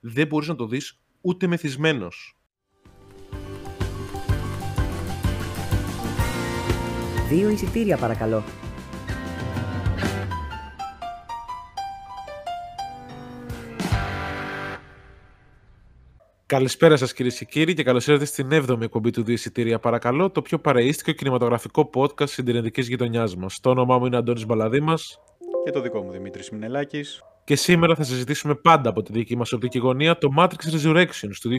δεν μπορείς να το δεις ούτε μεθυσμένος. Δύο εισιτήρια παρακαλώ. Καλησπέρα σας κυρίες και κύριοι και καλώς ήρθατε στην 7η εκπομπή του Δύο Παρακαλώ, το πιο παρείστικο κινηματογραφικό podcast συντηρητικής γειτονιάς μας. Το όνομά μου είναι Αντώνης Μπαλαδήμα. Και το δικό μου Δημήτρης Μινελάκης. Και σήμερα θα συζητήσουμε πάντα από τη δική μας οπτική γωνία το Matrix Resurrections του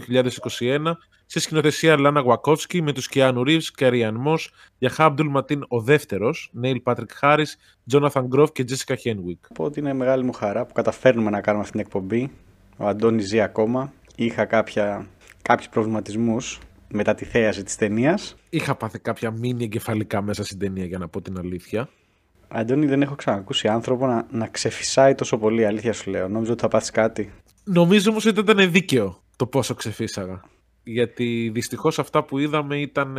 2021 σε σκηνοθεσία Λάνα Γουατσόφσκι με τους Κιάνου Ρίβς και Κάρι-Αν Μος, Γιαχά Αμπτούλ Ματίν ο δεύτερος, Νέιλ Πάτρικ Χάρις, Τζόναθαν Γκρόφ και Τζέσικα Χένουικ. Οπότε είναι μεγάλη μου χαρά που καταφέρνουμε να κάνουμε αυτή την εκπομπή. Ο Αντώνης ζει ακόμα είχα κάποια, κάποιους προβληματισμούς μετά τη θέαση της ταινίας. Είχα πάθει κάποια μήνυ εγκεφαλικά μέσα στην ταινία για να πω την αλήθεια. Αντώνη δεν έχω ξανακούσει άνθρωπο να, να ξεφυσάει τόσο πολύ, αλήθεια σου λέω. Νόμιζα ότι θα πάθεις κάτι. Νομίζω όμως ότι ήταν δίκαιο το πόσο ξεφύσαγα. Γιατί δυστυχώς αυτά που είδαμε ήταν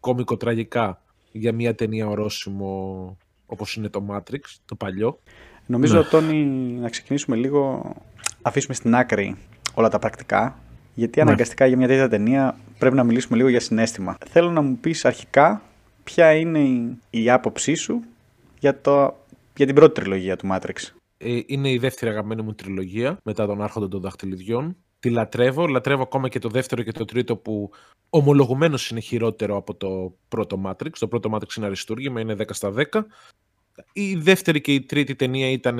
κομικοτραγικά για μια ταινία ορόσημο όπως είναι το Matrix, το παλιό. Νομίζω, ναι. Τόνι, να ξεκινήσουμε λίγο, αφήσουμε στην άκρη όλα τα πρακτικά, γιατί ναι. αναγκαστικά για μια τέτοια ταινία πρέπει να μιλήσουμε λίγο για συνέστημα. Θέλω να μου πεις αρχικά ποια είναι η, η άποψή σου για, το, για την πρώτη τριλογία του Matrix. Ε, είναι η δεύτερη αγαπημένη μου τριλογία μετά τον Άρχοντα των Δαχτυλιδιών. Τη λατρεύω. Λατρεύω ακόμα και το δεύτερο και το τρίτο που ομολογουμένως είναι χειρότερο από το πρώτο Matrix. Το πρώτο Matrix είναι αριστούργημα, είναι 10 στα 10. Η δεύτερη και η τρίτη ταινία ήταν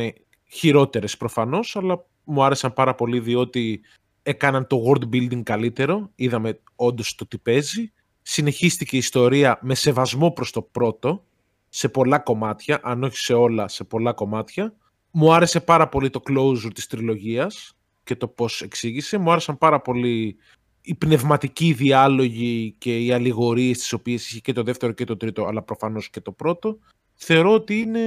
χειρότερες προφανώς, αλλά μου άρεσαν πάρα πολύ διότι έκαναν το world building καλύτερο, είδαμε όντως το τι παίζει, συνεχίστηκε η ιστορία με σεβασμό προς το πρώτο, σε πολλά κομμάτια, αν όχι σε όλα, σε πολλά κομμάτια. Μου άρεσε πάρα πολύ το closure της τριλογίας και το πώς εξήγησε. Μου άρεσαν πάρα πολύ οι πνευματικοί διάλογοι και οι αλληγορίες τις οποίες είχε και το δεύτερο και το τρίτο, αλλά προφανώς και το πρώτο. Θεωρώ ότι είναι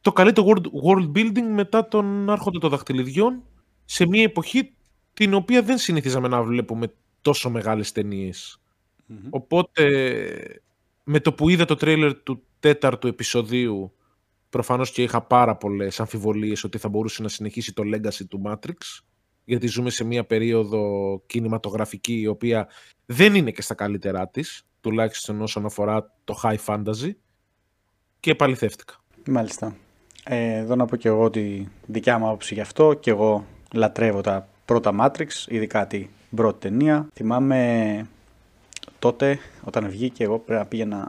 το καλύτερο world, building μετά τον άρχοντα των δαχτυλιδιών σε μια εποχή την οποία δεν συνηθίζαμε να βλέπουμε τόσο μεγάλες Οπότε με το που είδα το τρέιλερ του τέταρτου επεισοδίου προφανώς και είχα πάρα πολλές αμφιβολίες ότι θα μπορούσε να συνεχίσει το legacy του Matrix γιατί ζούμε σε μια περίοδο κινηματογραφική η οποία δεν είναι και στα καλύτερά της τουλάχιστον όσον αφορά το high fantasy και επαληθεύτηκα. Μάλιστα. Ε, εδώ να πω και εγώ τη δικιά μου άποψη γι' αυτό και εγώ λατρεύω τα πρώτα Matrix, ειδικά την πρώτη ταινία. Θυμάμαι τότε όταν βγήκε εγώ πρέπει να πήγαινα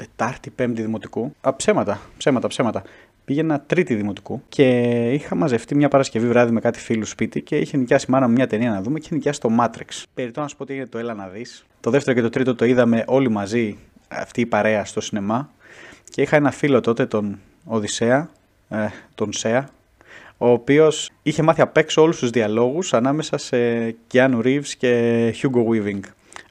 Τετάρτη, Πέμπτη Δημοτικού. Α, ψέματα, ψέματα, ψέματα. Πήγαινα Τρίτη Δημοτικού και είχα μαζευτεί μια Παρασκευή βράδυ με κάτι φίλους σπίτι και είχε νοικιάσει μάνα μου μια ταινία να δούμε και είχε νοικιάσει το Matrix. Περιτώ να σου πω ότι έγινε το Έλα να δεις. Το δεύτερο και το τρίτο το είδαμε όλοι μαζί αυτή η παρέα στο σινεμά και είχα ένα φίλο τότε, τον Οδυσσέα, ε, τον Σέα, ο οποίος είχε μάθει απ' έξω όλους τους διαλόγους ανάμεσα σε Keanu Reeves και Hugo Weaving.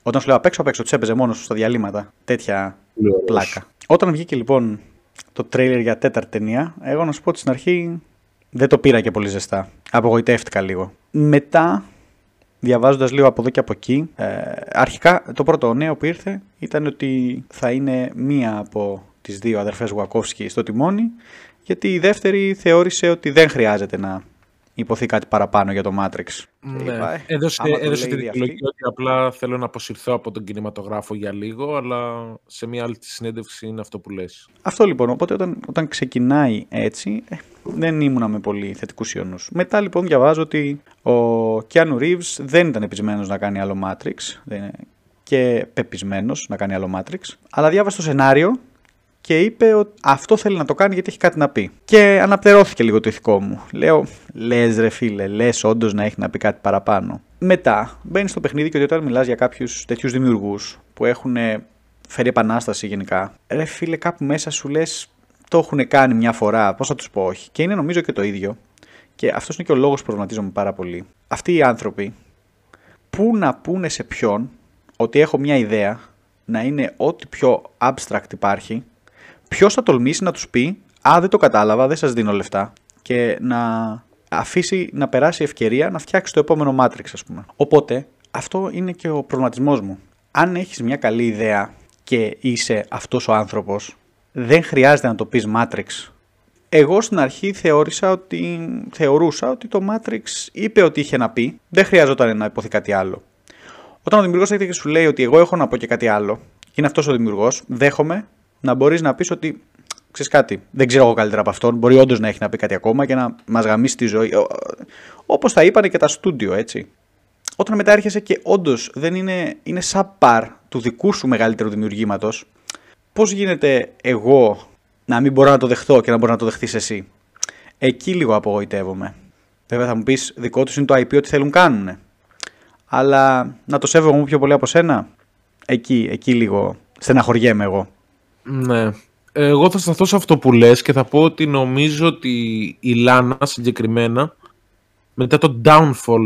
Όταν σου λέω απ' έξω, απ' έξω, τους έπαιζε μόνος στα διαλύματα. Τέτοια πλάκα. Όταν βγήκε λοιπόν το τρέιλερ για τέταρτη ταινία, εγώ να σου πω ότι στην αρχή δεν το πήρα και πολύ ζεστά. Απογοητεύτηκα λίγο. Μετά, διαβάζοντας λίγο από εδώ και από εκεί, ε, αρχικά το πρώτο νέο που ήρθε ήταν ότι θα είναι μία από τις δύο αδερφές Γουακόφσκι στο τιμόνι, γιατί η δεύτερη θεώρησε ότι δεν χρειάζεται να υποθεί κάτι παραπάνω για το Matrix. Ναι. Είπα, έδωσε, έδωσε τη δικαιολογία ότι απλά θέλω να αποσυρθώ από τον κινηματογράφο για λίγο, αλλά σε μια άλλη συνέντευξη είναι αυτό που λες. Αυτό λοιπόν, οπότε όταν, όταν ξεκινάει έτσι, ε, δεν ήμουνα με πολύ θετικούς ιονούς. Μετά λοιπόν διαβάζω ότι ο Keanu Reeves δεν ήταν επισμένος να κάνει άλλο Matrix, δεν και πεπισμένος να κάνει άλλο Matrix, αλλά διάβασε το σενάριο και είπε ότι αυτό θέλει να το κάνει γιατί έχει κάτι να πει. Και αναπτερώθηκε λίγο το ηθικό μου. Λέω, λες ρε φίλε, λες όντως να έχει να πει κάτι παραπάνω. Μετά μπαίνεις στο παιχνίδι και ότι όταν μιλάς για κάποιους τέτοιους δημιουργούς που έχουν φέρει επανάσταση γενικά, ρε φίλε, κάπου μέσα σου λες, το έχουν κάνει μια φορά, πώς θα τους πω όχι. Και είναι νομίζω και το ίδιο. Και αυτός είναι και ο λόγος που προβληματίζομαι πάρα πολύ. Αυτοί οι άνθρωποι, πού να πούνε σε ποιον ότι έχω μια ιδέα να είναι ό,τι πιο abstract υπάρχει ποιος θα τολμήσει να τους πει Α, δεν το κατάλαβα, δεν σας δίνω λεφτά. Και να αφήσει να περάσει ευκαιρία να φτιάξει το επόμενο Matrix, ας πούμε. Οπότε, αυτό είναι και ο προβληματισμός μου. Αν έχεις μια καλή ιδέα και είσαι αυτός ο άνθρωπος, δεν χρειάζεται να το πεις Matrix Εγώ στην αρχή θεώρησα ότι, θεωρούσα ότι το Matrix είπε ότι είχε να πει, δεν χρειαζόταν να υποθεί κάτι άλλο. Όταν ο δημιουργός έρχεται και σου λέει ότι εγώ έχω να πω και κάτι άλλο, και είναι αυτός ο δημιουργός, δέχομαι να μπορείς να πεις ότι ξέρεις κάτι, δεν ξέρω εγώ καλύτερα από αυτόν. Μπορεί όντως να έχει να πει κάτι ακόμα και να μας γαμίσει τη ζωή. Όπως τα είπαν και τα στούντιο, έτσι. Όταν μετά έρχεσαι και όντως δεν είναι, είναι subpar του δικού σου μεγαλύτερου δημιουργήματος, πώς γίνεται εγώ να μην μπορώ να το δεχτώ και να μπορώ να το δεχτεί εσύ; Εκεί λίγο απογοητεύομαι. Βέβαια θα μου πεις δικό τους είναι το IP ότι θέλουν κάνουν. Αλλά να το σέβομαι πιο πολύ από σένα. Εκεί, εκεί λίγο στεναχωριέμαι εγώ. Ναι. Εγώ θα σταθώ σε αυτό που λες και θα πω ότι νομίζω ότι η Λάνα συγκεκριμένα μετά το downfall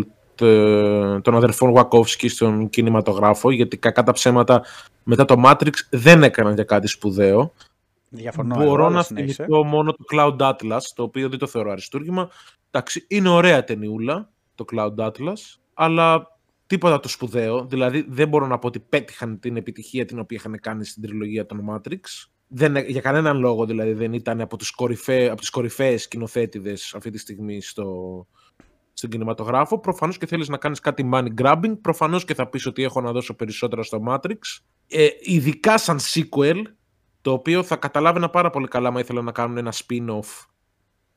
των αδερφών Wachowski στον κινηματογράφο γιατί κακά τα ψέματα μετά το Matrix δεν έκαναν για κάτι σπουδαίο Διαφωνώ. Μπορώ να θυμηθώ μόνο το Cloud Atlas, το οποίο δεν το θεωρώ αριστούργημα. Εντάξει, είναι ωραία ταινιούλα το Cloud Atlas, αλλά τίποτα το σπουδαίο. Δηλαδή δεν μπορώ να πω ότι πέτυχαν την επιτυχία την οποία είχαν κάνει στην τριλογία των Matrix. Δεν, για κανέναν λόγο δηλαδή δεν ήταν από, τους κορυφαί, από τις κορυφαίες σκηνοθέτηδες αυτή τη στιγμή στο, στον κινηματογράφο. Προφανώς και θέλεις να κάνεις κάτι money grabbing. Προφανώς και θα πεις ότι έχω να δώσω περισσότερα στο Matrix. Ε, ειδικά σαν sequel, το οποίο θα καταλάβαινα πάρα πολύ καλά αν ήθελα να κάνουν ένα spin-off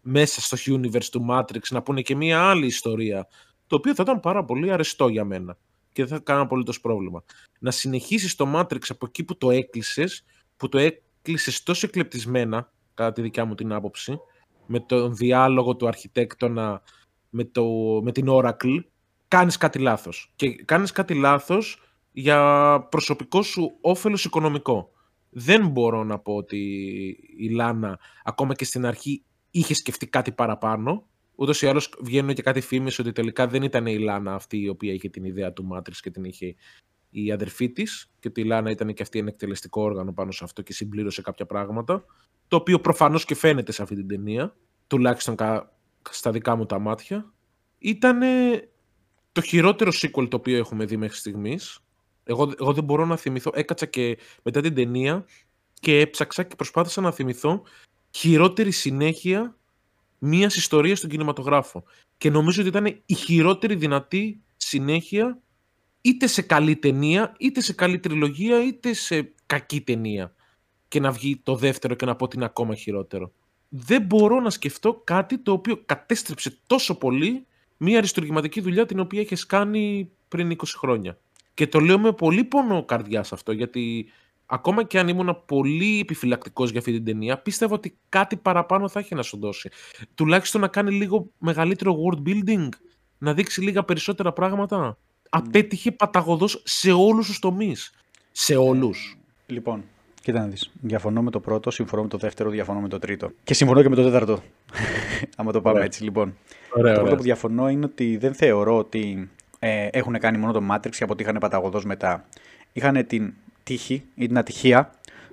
μέσα στο universe του Matrix, να πούνε και μία άλλη ιστορία, το οποίο θα ήταν πάρα πολύ αρεστό για μένα και δεν θα κάνω απολύτως πρόβλημα. Να συνεχίσεις το Matrix από εκεί που το έκλεισες, που το έκλεισες τόσο εκλεπτισμένα, κατά τη δικιά μου την άποψη, με τον διάλογο του αρχιτέκτονα με, το, με την Oracle, κάνεις κάτι λάθος. Και κάνεις κάτι λάθος για προσωπικό σου όφελος οικονομικό δεν μπορώ να πω ότι η Λάνα ακόμα και στην αρχή είχε σκεφτεί κάτι παραπάνω. Ούτως ή άλλως βγαίνουν και κάτι φήμες ότι τελικά δεν ήταν η Λάνα αυτή η οποία είχε την ιδέα του Μάτρix και την είχε η αδερφή της. Και ότι η Λάνα ήταν και αυτή ένα εκτελεστικό όργανο πάνω σε αυτό και συμπλήρωσε κάποια πράγματα. Το οποίο προφανώς και φαίνεται σε αυτή την ταινία, τουλάχιστον στα δικά μου τα μάτια. Ήταν το χειρότερο sequel το οποίο έχουμε δει μέχρι στιγμής εγώ, εγώ δεν μπορώ να θυμηθώ. Έκατσα και μετά την ταινία και έψαξα και προσπάθησα να θυμηθώ χειρότερη συνέχεια μια ιστορίας στον κινηματογράφο. Και νομίζω ότι ήταν η χειρότερη δυνατή συνέχεια είτε σε καλή ταινία, είτε σε καλή τριλογία, είτε σε κακή ταινία. Και να βγει το δεύτερο και να πω ότι είναι ακόμα χειρότερο. Δεν μπορώ να σκεφτώ κάτι το οποίο κατέστρεψε τόσο πολύ μια αριστουργηματική δουλειά την οποία έχει κάνει πριν 20 χρόνια. Και το λέω με πολύ πόνο καρδιά αυτό, γιατί ακόμα και αν ήμουν πολύ επιφυλακτικός για αυτή την ταινία, πίστευα ότι κάτι παραπάνω θα έχει να σου δώσει. Τουλάχιστον να κάνει λίγο μεγαλύτερο world building, να δείξει λίγα περισσότερα πράγματα. Απέτυχε παταγωδός σε όλους τους τομείς. Σε όλους. Λοιπόν, κοίτα να δεις. Διαφωνώ με το πρώτο, συμφωνώ με το δεύτερο, διαφωνώ με το τρίτο. Και συμφωνώ και με το τέταρτο. Άμα το πάμε έτσι λοιπόν. Ωραία, το ωραία. πρώτο που διαφωνώ είναι ότι δεν θεωρώ ότι ε, έχουν κάνει μόνο το Matrix και αποτύχανε παταγωδός μετά. Είχαν την τύχη ή την ατυχία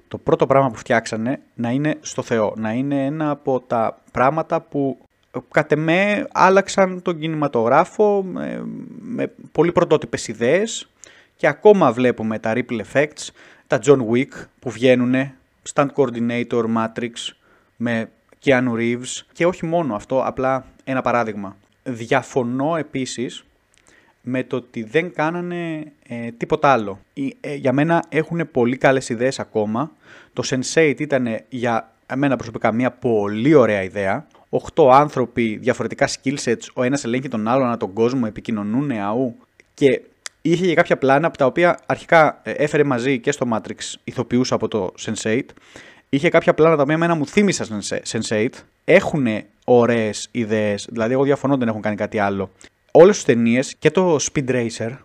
το πρώτο πράγμα που φτιάξανε να είναι στο Θεό. Να είναι ένα από τα πράγματα που κατ' εμέ άλλαξαν τον κινηματογράφο με, με πολύ πρωτότυπες ιδέες και ακόμα βλέπουμε τα ripple effects, τα John Wick που βγαίνουν, stand coordinator Matrix με Keanu Reeves και όχι μόνο αυτό, απλά ένα παράδειγμα. Διαφωνώ επίσης με το ότι δεν κάνανε ε, τίποτα άλλο. Ε, για μένα έχουν πολύ καλές ιδέες ακόμα. Το Sense8 ήταν για μένα προσωπικά μια πολύ ωραία ιδέα. Οχτώ άνθρωποι, διαφορετικά skill sets, ο ένας ελέγχει τον άλλον ανά τον κόσμο, επικοινωνούν αού και είχε και κάποια πλάνα από τα οποία αρχικά ε, έφερε μαζί και στο Matrix ηθοποιούς από το Sense8. Είχε κάποια πλάνα τα οποία εμένα μου θύμισαν Sense8. Έχουν ωραίες ιδέες, δηλαδή εγώ διαφωνώ δεν έχουν κάνει κάτι άλλο όλες τις ταινίες και το Speed Racer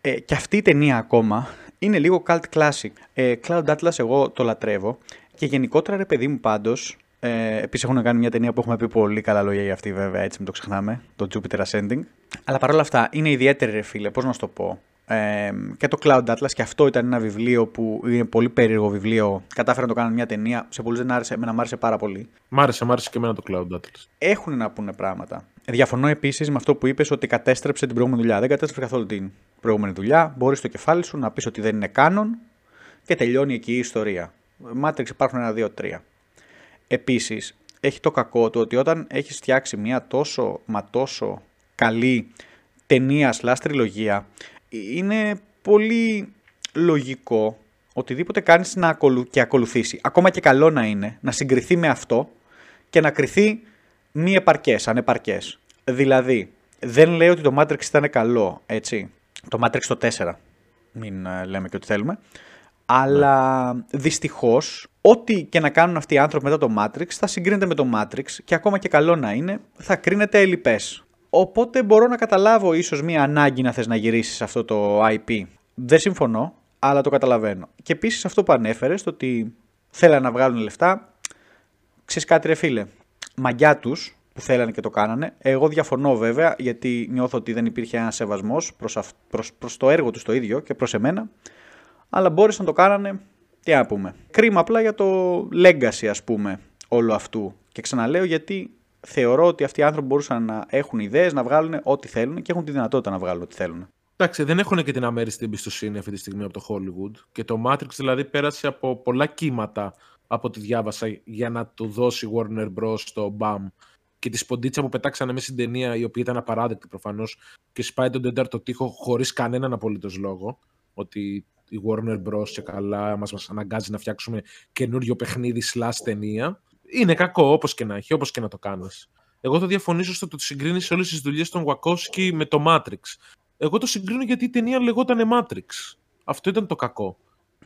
ε, και αυτή η ταινία ακόμα είναι λίγο cult classic. Ε, Cloud Atlas εγώ το λατρεύω και γενικότερα ρε παιδί μου πάντως ε, Επίσης έχουν κάνει μια ταινία που έχουμε πει πολύ καλά λόγια για αυτή, βέβαια, έτσι μην το ξεχνάμε. Το Jupiter Ascending. Αλλά παρόλα αυτά είναι ιδιαίτερη, ρε φίλε, πώς να σου το πω. Ε, και το Cloud Atlas και αυτό ήταν ένα βιβλίο που είναι πολύ περίεργο βιβλίο. Κατάφεραν να το κάνουν μια ταινία. Σε πολλούς δεν άρεσε, εμένα μου άρεσε πάρα πολύ. Μ' άρεσε, μ' άρεσε και εμένα το Cloud Atlas. Έχουν να πούνε πράγματα. Διαφωνώ επίσης με αυτό που είπες ότι κατέστρεψε την προηγούμενη δουλειά. Δεν κατέστρεψε καθόλου την προηγούμενη δουλειά. Μπορεί στο κεφάλι σου να πεις ότι δεν είναι κάνον και τελειώνει εκεί η ιστορία. Matrix υπάρχουν ένα, δύο, τρία. Επίσης, έχει το κακό του ότι όταν έχεις φτιάξει μια τόσο μα τόσο καλή ταινία slash τριλογία, είναι πολύ λογικό οτιδήποτε κάνεις να ακολου... και ακολουθήσει. Ακόμα και καλό να είναι, να συγκριθεί με αυτό και να κριθεί μη επαρκές, ανεπαρκές. Δηλαδή, δεν λέει ότι το Matrix ήταν καλό, έτσι. Το Matrix το 4, μην ε, λέμε και ότι θέλουμε. Αλλά ναι. δυστυχώς, ό,τι και να κάνουν αυτοί οι άνθρωποι μετά το Matrix θα συγκρίνεται με το Matrix και ακόμα και καλό να είναι, θα κρίνεται ελλειπές. Οπότε μπορώ να καταλάβω ίσως μία ανάγκη να θες να γυρίσεις αυτό το IP. Δεν συμφωνώ, αλλά το καταλαβαίνω. Και επίσης αυτό που ανέφερες, το ότι θέλανε να βγάλουν λεφτά. Ξέρεις κάτι, ρε φίλε. Μαγιά τους που θέλανε και το κάνανε. Εγώ διαφωνώ βέβαια, γιατί νιώθω ότι δεν υπήρχε ένας σεβασμός προς το έργο τους το ίδιο και προς εμένα αλλά μπόρεσαν να το κάνανε, τι να πούμε. Κρίμα απλά για το legacy ας πούμε όλο αυτού. Και ξαναλέω γιατί θεωρώ ότι αυτοί οι άνθρωποι μπορούσαν να έχουν ιδέες, να βγάλουν ό,τι θέλουν και έχουν τη δυνατότητα να βγάλουν ό,τι θέλουν. Εντάξει, δεν έχουν και την αμέριστη εμπιστοσύνη αυτή τη στιγμή από το Hollywood. Και το Matrix δηλαδή πέρασε από πολλά κύματα από ό,τι διάβασα για να του δώσει Warner Bros. το BAM. Και τη σποντίτσα που πετάξανε μέσα στην ταινία, η οποία ήταν απαράδεκτη προφανώς, και σπάει τον τέταρτο τοίχο χωρίς κανέναν απολύτως λόγο. Ότι η Warner Bros. και καλά μας, μας αναγκάζει να φτιάξουμε καινούριο παιχνίδι slash ταινία. Είναι κακό όπως και να έχει, όπως και να το κάνεις. Εγώ θα διαφωνήσω στο ότι συγκρίνεις όλες τις δουλειές των Wachowski με το Matrix. Εγώ το συγκρίνω γιατί η ταινία λεγόταν Matrix. Αυτό ήταν το κακό.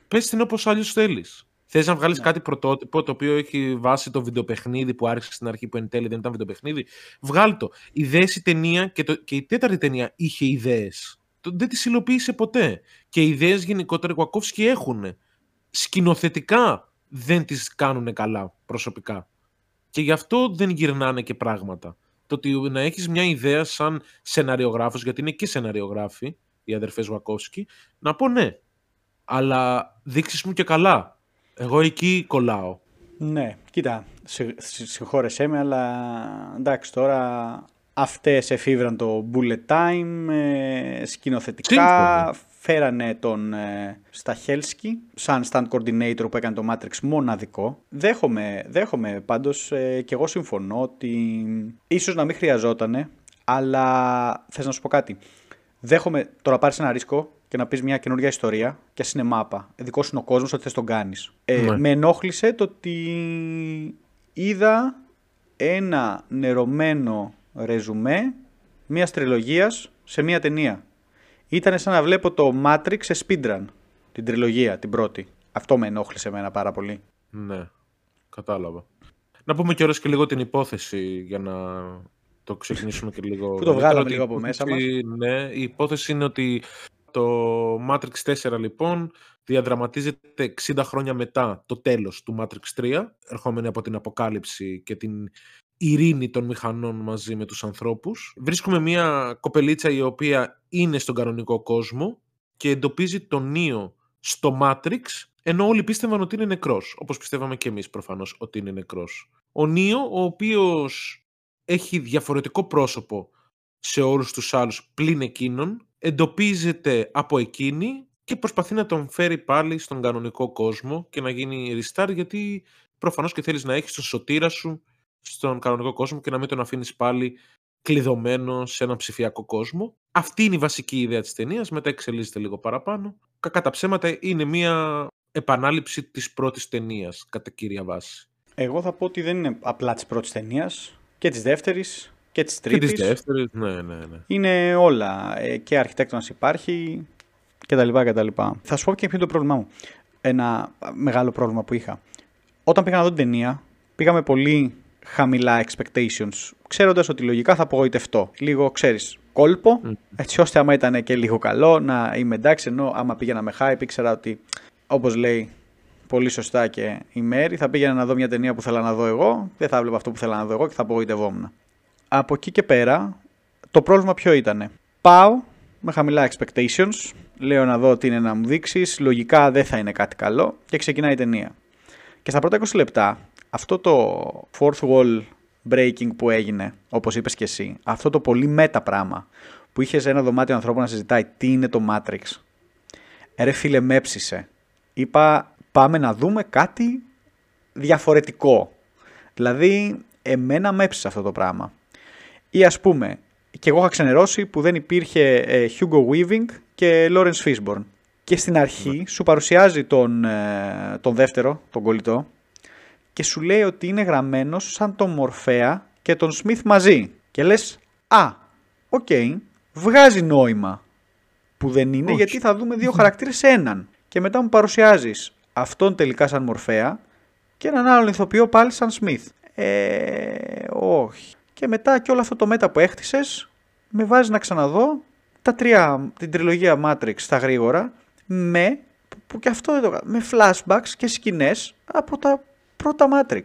Πες την όπως αλλιώ θέλεις. Θες να βγάλεις ναι. κάτι πρωτότυπο το οποίο έχει βάσει το βιντεοπαιχνίδι που άρχισε στην αρχή που εν τέλει δεν ήταν βιντεοπαιχνίδι; Βγάλ το. Ιδέες η ταινία και, το, και η τέταρτη ταινία είχε ιδέες δεν τις υλοποίησε ποτέ. Και οι ιδέες γενικότερα Γουακόφσκι έχουν. Σκηνοθετικά δεν τις κάνουν καλά προσωπικά. Και γι' αυτό δεν γυρνάνε και πράγματα. Το ότι να έχεις μια ιδέα σαν σεναριογράφος, γιατί είναι και σεναριογράφοι οι αδερφές Γουακόφσκι, να πω ναι. Αλλά δείξεις μου και καλά. Εγώ εκεί κολλάω. Ναι, κοίτα, συγχώρεσέ με, αλλά εντάξει τώρα Αυτές εφήβραν το bullet time, ε, σκηνοθετικά, φέρανε τον ε, Σταχέλσκι σαν stand coordinator που έκανε το Matrix μοναδικό. Δέχομαι, δέχομαι πάντως ε, και εγώ συμφωνώ ότι ίσως να μην χρειαζότανε, αλλά θες να σου πω κάτι. Δέχομαι τώρα πάρεις ένα ρίσκο και να πεις μια καινούργια ιστορία και ας είναι μάπα. Δικό είναι ο κόσμος, ότι θες τον κάνεις. Ε, ναι. Με ενόχλησε το ότι είδα ένα νερωμένο ρεζουμέ μιας τριλογίας σε μια ταινία. Ήταν σαν να βλέπω το Matrix σε speedrun. Την τριλογία, την πρώτη. Αυτό με ενόχλησε εμένα πάρα πολύ. Ναι, κατάλαβα. Να πούμε και και λίγο την υπόθεση για να το ξεκινήσουμε και λίγο. Που το βγάλαμε λίγο από μέσα μας; Ναι, η υπόθεση είναι ότι το Matrix 4 λοιπόν διαδραματίζεται 60 χρόνια μετά το τέλος του Matrix 3, ερχόμενη από την αποκάλυψη και την ειρήνη των μηχανών μαζί με τους ανθρώπους. Βρίσκουμε μια κοπελίτσα η οποία είναι στον κανονικό κόσμο και εντοπίζει τον Νίο στο Matrix, ενώ όλοι πίστευαν ότι είναι νεκρός, όπως πιστεύαμε και εμείς προφανώς ότι είναι νεκρός. Ο Νίο, ο οποίος έχει διαφορετικό πρόσωπο σε όλους τους άλλους πλην εκείνον, εντοπίζεται από εκείνη και προσπαθεί να τον φέρει πάλι στον κανονικό κόσμο και να γίνει restart γιατί προφανώς και θέλεις να έχεις τον σωτήρα σου στον κανονικό κόσμο και να μην τον αφήνεις πάλι κλειδωμένο σε έναν ψηφιακό κόσμο. Αυτή είναι η βασική ιδέα της ταινίας, μετά εξελίσσεται λίγο παραπάνω. Κακά τα ψέματα είναι μια επανάληψη της πρώτης ταινίας κατά κύρια βάση. Εγώ θα πω ότι δεν είναι απλά της πρώτης ταινίας και της δεύτερης και της τρίτης. Και της δεύτερης, ναι, ναι, ναι. Είναι όλα. Ε, και αρχιτέκτονας υπάρχει και τα λοιπά και τα λοιπά. Θα σου πω και ποιο είναι το πρόβλημά μου. Ένα μεγάλο πρόβλημα που είχα. Όταν πήγα να δω την ταινία, πήγαμε πολύ χαμηλά expectations, ξέροντας ότι λογικά θα απογοητευτώ. Λίγο, ξέρεις, κόλπο, έτσι ώστε άμα ήταν και λίγο καλό να είμαι εντάξει, ενώ άμα πήγαινα με hype ήξερα ότι, όπως λέει πολύ σωστά και η Μέρη, θα πήγαινα να δω μια ταινία που θέλω να δω εγώ, δεν θα έβλεπα αυτό που θέλω να δω εγώ και θα απογοητευόμουν. Από εκεί και πέρα, το πρόβλημα ποιο ήταν. Πάω με χαμηλά expectations, λέω να δω τι είναι να μου δείξεις, λογικά δεν θα είναι κάτι καλό και ξεκινάει η ταινία. Και στα πρώτα 20 λεπτά αυτό το fourth wall breaking που έγινε, όπως είπες και εσύ, αυτό το πολύ μέτα πράγμα που είχε ένα δωμάτιο ανθρώπου να συζητάει τι είναι το Matrix; Ρε φίλε μέψησε. Είπα πάμε να δούμε κάτι διαφορετικό. Δηλαδή, εμένα με έψησε αυτό το πράγμα. Ή ας πούμε, και εγώ είχα ξενερώσει που δεν υπήρχε ε, Hugo Weaving και Lawrence Fishburne. Και στην αρχή Ναι. σου παρουσιάζει τον, ε, τον δεύτερο, τον κολλητό, και σου λέει ότι είναι γραμμένος σαν τον Μορφέα και τον Smith μαζί. Και λες, α, οκ, βγάζει νόημα που δεν είναι Όχι. γιατί θα δούμε δύο χαρακτήρες σε έναν. Και μετά μου παρουσιάζεις αυτόν τελικά σαν Μορφέα και έναν άλλον ηθοποιό πάλι σαν Smith. Ε, όχι. Και μετά και όλο αυτό το meta που έχτισες με βάζει να ξαναδώ τα τρία, την τριλογία Matrix στα γρήγορα με, που, που και αυτό δεν το κα- με flashbacks και σκηνές από τα πρώτα Matrix.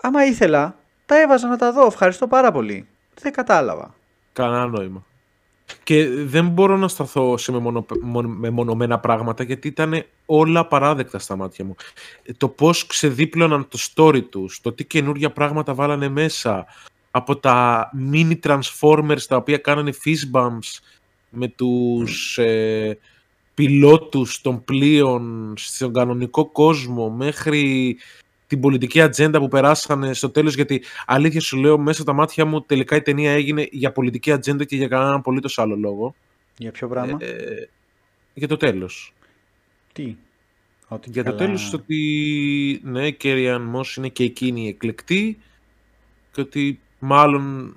Άμα ήθελα, τα έβαζα να τα δω. Ευχαριστώ πάρα πολύ. Δεν κατάλαβα. Κανένα νόημα. Και δεν μπορώ να σταθώ σε μεμονω... μον- μεμονωμένα πράγματα γιατί ήταν όλα παράδεκτα στα μάτια μου. Το πώς ξεδίπλωναν το story τους, το τι καινούργια πράγματα βάλανε μέσα, από τα mini transformers τα οποία κάνανε fist bumps με τους ε, πιλότους των πλοίων στον κανονικό κόσμο μέχρι την πολιτική ατζέντα που περάσανε στο τέλος γιατί αλήθεια σου λέω μέσα στα μάτια μου τελικά η ταινία έγινε για πολιτική ατζέντα και για κανέναν απολύτως άλλο λόγο Για ποιο πράγμα; ε, για το τέλος Τι; Ότι για το καλά- τέλος ότι ναι, η Carrie Ann Moss είναι και εκείνη η εκλεκτή και ότι μάλλον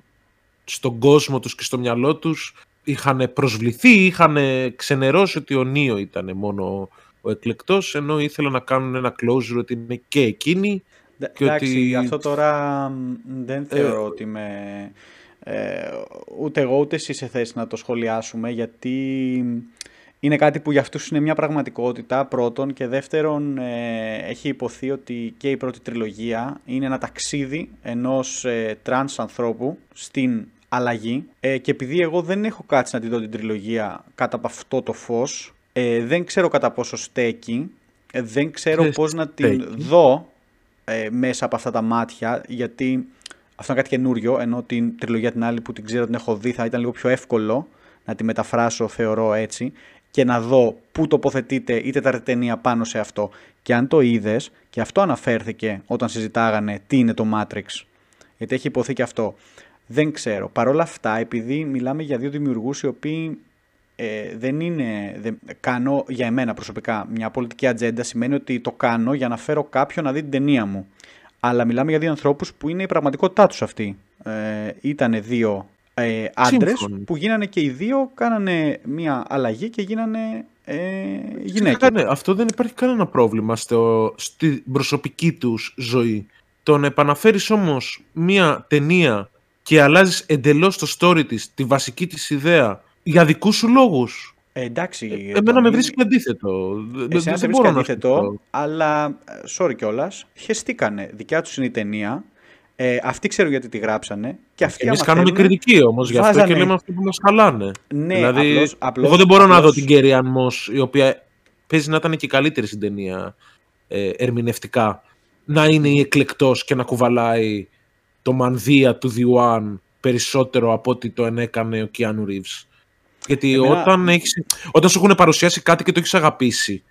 στον κόσμο τους και στο μυαλό τους είχαν προσβληθεί, είχαν ξενερώσει ότι ο Νίο ήταν μόνο ο εκλεκτός ενώ ήθελαν να κάνουν ένα closure ότι είναι και εκείνη Ντα- και Εντάξει, ότι- αυτό τώρα μ, δεν θεωρώ ότι με... Ε, ούτε εγώ ούτε εσύ σε θέση να το σχολιάσουμε γιατί είναι κάτι που για αυτούς είναι μια πραγματικότητα πρώτον και δεύτερον ε, έχει ειπωθεί ότι και η πρώτη τριλογία είναι ένα ταξίδι ενός ε, τρανς ανθρώπου στην αλλαγή. Ε, και επειδή εγώ δεν έχω κάτσει να τη δω την τριλογία κάτω από αυτό το φως ε, δεν ξέρω κατά πόσο στέκει ε, δεν ξέρω Δεν πώς να την στέκει. δω ε, μέσα από αυτά τα μάτια, γιατί αυτό είναι κάτι καινούριο, ενώ την τριλογία την άλλη που την ξέρω την έχω δει θα ήταν λίγο πιο εύκολο να τη μεταφράσω, θεωρώ έτσι, και να δω πού τοποθετείται η τέταρτη ταινία πάνω σε αυτό. Και αν το είδες, και αυτό αναφέρθηκε όταν συζητάγανε τι είναι το Matrix, γιατί έχει υποθεί και αυτό. Δεν ξέρω. Παρ' όλα αυτά, επειδή μιλάμε για δύο δημιουργούς οι οποίοι ε, δεν είναι. Δεν, κάνω για εμένα προσωπικά μια πολιτική ατζέντα. Σημαίνει ότι το κάνω για να φέρω κάποιον να δει την ταινία μου. Αλλά μιλάμε για δύο ανθρώπους που είναι η πραγματικότητά τους αυτή. Ε, ήτανε δύο ε, άντρες Σύμφωνοι. που γίνανε και οι δύο, κάνανε μια αλλαγή και γίνανε ε, γυναίκες. Κάνε, αυτό δεν υπάρχει κανένα πρόβλημα στο, στη προσωπική τους ζωή. Το να επαναφέρεις όμως μία ταινία και αλλάζεις εντελώς το story της, τη βασική της ιδέα, για δικούς σου λόγους. Ε, εντάξει. Εμένα Τόμι, με βρίσκει αντίθετο. Δεν- Εσένα σε δεν βρίσκει μπορώ να αντίθετο, σκεφτώ. αλλά ε, sorry κιόλας, χεστήκανε. Δικιά τους είναι η ταινία. Ε, αυτοί ξέρουν γιατί τη γράψανε. Και αυτοί Εμείς άμα κάνουμε θέλουνε- κριτική όμως γι' αυτό βάζανε- και λέμε αυτό που μας χαλάνε. Ναι, δηλαδή, απλώς, απλώς, εγώ δεν μπορώ να δω απλώς- την Κέρι Αν Μος, η οποία παίζει να ήταν και καλύτερη στην ταινία ε, ερμηνευτικά, να είναι η εκλεκτός και να κουβαλάει το μανδύα του Διουάν περισσότερο από ότι το ενέκανε ο Κιάνου Ρίβς. Γιατί Εμένα- όταν, έχεις, όταν σου έχουν παρουσιάσει κάτι και το έχεις αγαπήσει,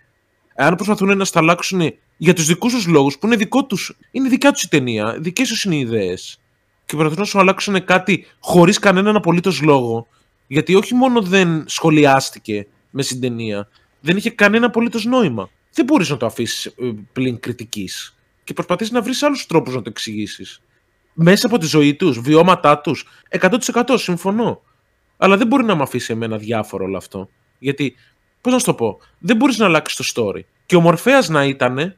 αν προσπαθούν να σταλάξουν για τους δικούς τους λόγους, που είναι, δικό τους, είναι δικιά τους η ταινία, δικές τους είναι οι ιδέες, και προσπαθούν να σου αλλάξουν κάτι χωρίς κανέναν απολύτως λόγο, γιατί όχι μόνο δεν σχολιάστηκε μες στην ταινία, δεν είχε κανένα απολύτως νόημα. Δεν μπορείς να το αφήσεις ε, πλην κριτικής και προσπαθείς να βρεις άλλους τρόπους να το εξηγήσεις. Μέσα από τη ζωή τους, βιώματά τους, 100% συμφωνώ. Αλλά δεν μπορεί να με αφήσει εμένα διάφορο όλο αυτό. Γιατί, πώς να σου το πω, δεν μπορείς να αλλάξεις το story. Και ο Μορφέας να ήταν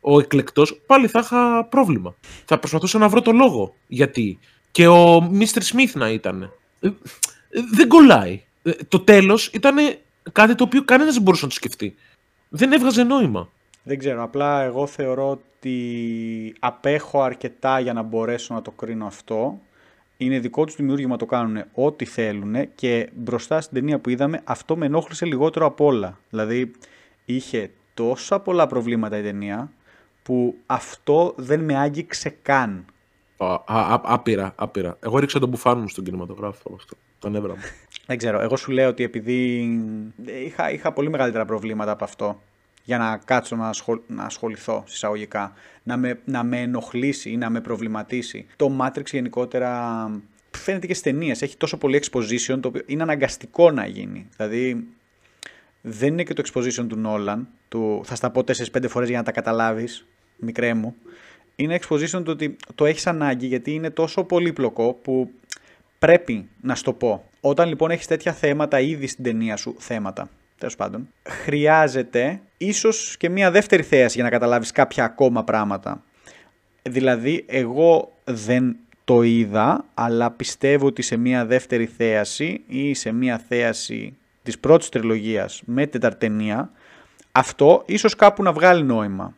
ο εκλεκτός, πάλι θα είχα πρόβλημα. Θα προσπαθούσα να βρω το λόγο. Γιατί. Και ο Mr. Smith να ήταν. Ε, ε, δεν κολλάει. Ε, το τέλος ήταν κάτι το οποίο κανένας δεν μπορούσε να το σκεφτεί. Δεν έβγαζε νόημα. Δεν ξέρω, απλά εγώ θεωρώ ότι απέχω αρκετά για να μπορέσω να το κρίνω αυτό. Είναι δικό τους δημιούργημα, το κάνουν ό,τι θέλουν και μπροστά στην ταινία που είδαμε αυτό με ενόχλησε λιγότερο απ' όλα. Δηλαδή είχε τόσα πολλά προβλήματα η ταινία που αυτό δεν με άγγιξε καν. Α, α, α, άπειρα, άπειρα. Εγώ ρίξα τον μπουφάν μου στον κινηματογράφο από αυτό. Τα νεύρα μου. Δεν ξέρω, εγώ σου λέω ότι επειδή είχα, είχα πολύ μεγαλύτερα προβλήματα από αυτό. Για να κάτσω να, ασχολ... να ασχοληθώ συσσαγωγικά, να με, να με ενοχλήσει ή να με προβληματίσει. Το Matrix γενικότερα φαίνεται και στι ταινίε. Έχει τόσο πολύ exposition το οποίο είναι αναγκαστικό να γίνει. Δηλαδή δεν είναι και το exposition του Nolan, του θα στα πω 4-5 φορές για να τα καταλάβεις, μικρέ μου. Είναι exposition του ότι το έχεις ανάγκη γιατί είναι τόσο πολύπλοκο που πρέπει να στο πω. Όταν λοιπόν έχεις τέτοια θέματα ήδη στην ταινία σου, θέματα, τέλος πάντων, χρειάζεται ίσως και μια δεύτερη θέαση για να καταλάβεις κάποια ακόμα πράγματα. Δηλαδή, εγώ δεν το είδα, αλλά πιστεύω ότι σε μια δεύτερη θέαση ή σε μια θέαση της πρώτης τριλογίας με τεταρτενία, αυτό ίσως κάπου να βγάλει νόημα.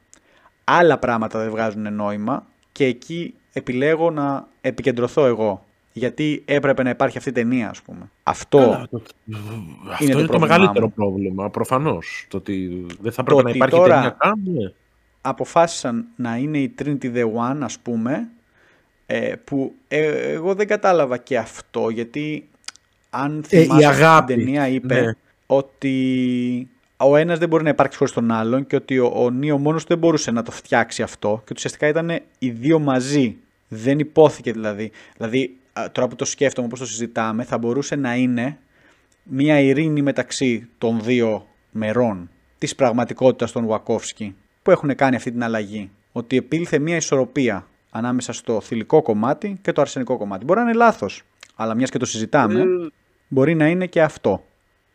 Άλλα πράγματα δεν βγάζουν νόημα και εκεί επιλέγω να επικεντρωθώ εγώ. Γιατί έπρεπε να υπάρχει αυτή η ταινία, ας πούμε. Αυτό, Καλά, το... Αυτό είναι, το, μεγαλύτερο πρόβλημα, προφανώς. Το ότι δεν θα έπρεπε να υπάρχει τώρα ταινία καν. Ναι. Αποφάσισαν να είναι η Trinity The One, ας πούμε, ε, που ε, εγώ δεν κατάλαβα και αυτό, γιατί αν ε, θυμάσαι ε, την ταινία είπε ναι. ότι ο ένας δεν μπορεί να υπάρξει χωρίς τον άλλον και ότι ο, ο Νίο μόνος δεν μπορούσε να το φτιάξει αυτό και ότι ουσιαστικά ήταν οι δύο μαζί. Δεν υπόθηκε δηλαδή. Δηλαδή τώρα που το σκέφτομαι όπως το συζητάμε θα μπορούσε να είναι μια ειρήνη μεταξύ των δύο μερών της πραγματικότητας των Βακόφσκι που έχουν κάνει αυτή την αλλαγή. Ότι επήλθε μια ισορροπία ανάμεσα στο θηλυκό κομμάτι και το αρσενικό κομμάτι. Μπορεί να είναι λάθος, αλλά μιας και το συζητάμε, ε, μπορεί να είναι και αυτό.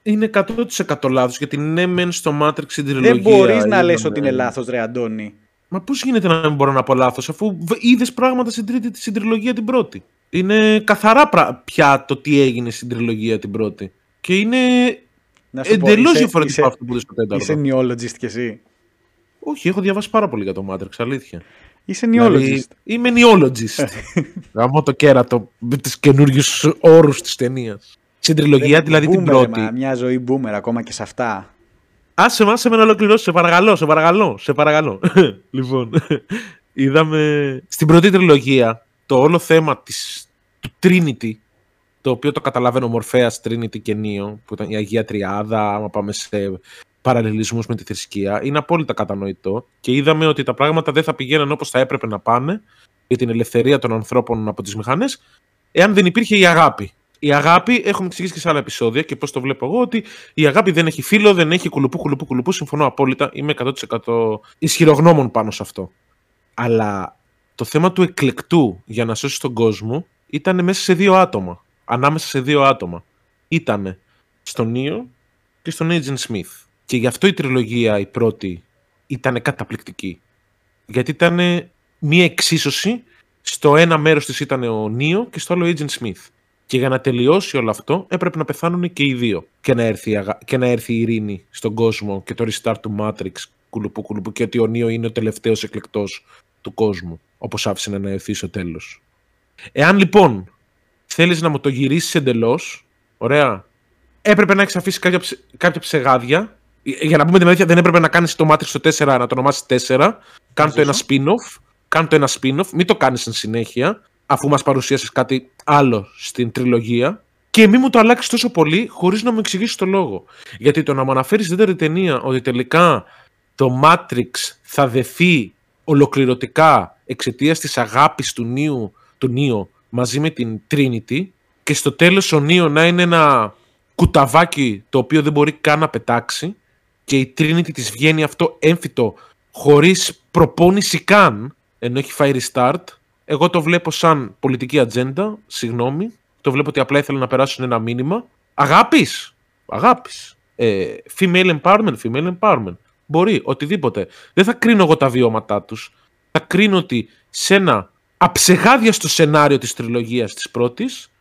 Είναι 100% λάθος γιατί ναι, μεν στο Matrix η τριλογία. Δεν μπορείς να λες ότι είναι λάθος, Ρε Αντώνη. Μα πώς γίνεται να μην μπορώ να πω λάθος, αφού είδες πράγματα στην, τρίτη, στην τριλογία την πρώτη. Είναι καθαρά πια το τι έγινε στην τριλογία την πρώτη. Και είναι εντελώς διαφορετικό αυτό που είδε στο τέταρτο. Είσαι neologist κι εσύ; Όχι, έχω διαβάσει πάρα πολύ για το Matrix, αλήθεια. Είσαι neologist. Δηλαδή, είμαι neologist. Γαμώ το κέρατο με του καινούριους όρους της ταινίας. Στην τριλογία, δηλαδή την πρώτη. Μα, μια ζωή boomer ακόμα και σε αυτά. Άσε με, άσε με να ολοκληρώσει, σε παρακαλώ, σε παρακαλώ, σε παρακαλώ. λοιπόν, είδαμε στην πρώτη τριλογία το όλο θέμα της, του Trinity, το οποίο το καταλαβαίνω Μορφέας, Trinity και Νίο, που ήταν η Αγία Τριάδα, άμα πάμε σε παραλληλισμούς με τη θρησκεία, είναι απόλυτα κατανοητό και είδαμε ότι τα πράγματα δεν θα πηγαίνουν όπως θα έπρεπε να πάνε για την ελευθερία των ανθρώπων από τις μηχανές, εάν δεν υπήρχε η αγάπη η αγάπη, έχουμε εξηγήσει και σε άλλα επεισόδια και πώς το βλέπω εγώ, ότι η αγάπη δεν έχει φίλο, δεν έχει κουλουπού, κουλουπού, κουλουπού. Συμφωνώ απόλυτα. Είμαι 100% ισχυρογνώμων πάνω σε αυτό. Αλλά το θέμα του εκλεκτού για να σώσει τον κόσμο ήταν μέσα σε δύο άτομα. Ανάμεσα σε δύο άτομα. Ήταν στον Νίο και στον Agent Smith. Και γι' αυτό η τριλογία, η πρώτη, ήταν καταπληκτική. Γιατί ήταν μία εξίσωση. Στο ένα μέρος της ήταν ο Νίο και στο άλλο Agent Smith. Και για να τελειώσει όλο αυτό έπρεπε να πεθάνουν και οι δύο και να έρθει, και να έρθει η ειρήνη στον κόσμο και το restart του Matrix κουλουπού κουλουπού και ότι ο Νίος είναι ο τελευταίος εκλεκτός του κόσμου όπως άφησε να αναευθεί στο τέλος. Εάν λοιπόν θέλεις να μου το γυρίσεις εντελώς, ωραία, έπρεπε να έχεις αφήσει κάποια, κάποια ψεγάδια για να πούμε την αλήθεια, δεν έπρεπε να κάνεις το Matrix στο 4, να το ονομάσεις 4. Κάνε το ένα spin-off. Κάνε το ένα spin-off. Μην το κάνεις εν συνέχεια αφού μας παρουσίασες κάτι άλλο στην τριλογία και μη μου το αλλάξεις τόσο πολύ χωρίς να μου εξηγήσεις το λόγο. Γιατί το να μου αναφέρεις στην δεύτερη ταινία ότι τελικά το Matrix θα δεθεί ολοκληρωτικά εξαιτίας της αγάπης του Νίου, του Νίο μαζί με την Trinity και στο τέλος ο Νίο να είναι ένα κουταβάκι το οποίο δεν μπορεί καν να πετάξει και η Trinity της βγαίνει αυτό έμφυτο χωρίς προπόνηση καν ενώ έχει φάει restart εγώ το βλέπω σαν πολιτική ατζέντα, συγγνώμη. Το βλέπω ότι απλά ήθελαν να περάσουν ένα μήνυμα. Αγάπης! Αγάπης. Ε, female empowerment, female empowerment. Μπορεί, οτιδήποτε. Δεν θα κρίνω εγώ τα βιώματά τους. Θα κρίνω ότι σε ένα αψεγάδιαστο σενάριο της τριλογίας της πρώτης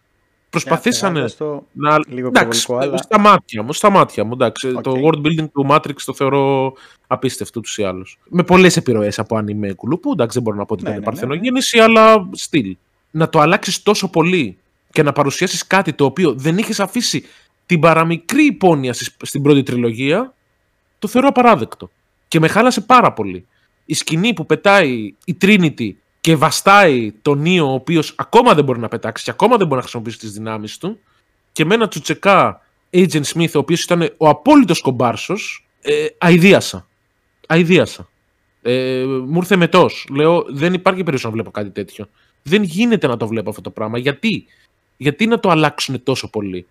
προσπαθήσανε να. Λίγο εντάξει, αλλά... στα μάτια μου, στα μάτια μου. Εντάξει, Το world building του Matrix το θεωρώ απίστευτο του ή άλλου. Με πολλές επιρροές από ανημέ κουλουπού. Εντάξει, δεν μπορώ να πω ότι ναι, ήταν ναι, παρθενογέννηση, ναι, αλλά στυλ. Να το αλλάξεις τόσο πολύ και να παρουσιάσεις κάτι το οποίο δεν είχες αφήσει την παραμικρή υπόνοια στην πρώτη τριλογία, το θεωρώ απαράδεκτο. Και με χάλασε πάρα πολύ. Η σκηνή που πετάει η Trinity και βαστάει τον Νίο, ο οποίος ακόμα δεν μπορεί να πετάξει και ακόμα δεν μπορεί να χρησιμοποιήσει τις δυνάμεις του, και με ένα τσουτσεκά Agent Smith, ο οποίος ήταν ο απόλυτος κομπάρσος, ε, αηδίασα. αηδίασα. Ε, μου ήρθε μετός. Λέω, δεν υπάρχει περίπτωση να βλέπω κάτι τέτοιο. Δεν γίνεται να το βλέπω αυτό το πράγμα. Γιατί, Γιατί να το αλλάξουν τόσο πολύ;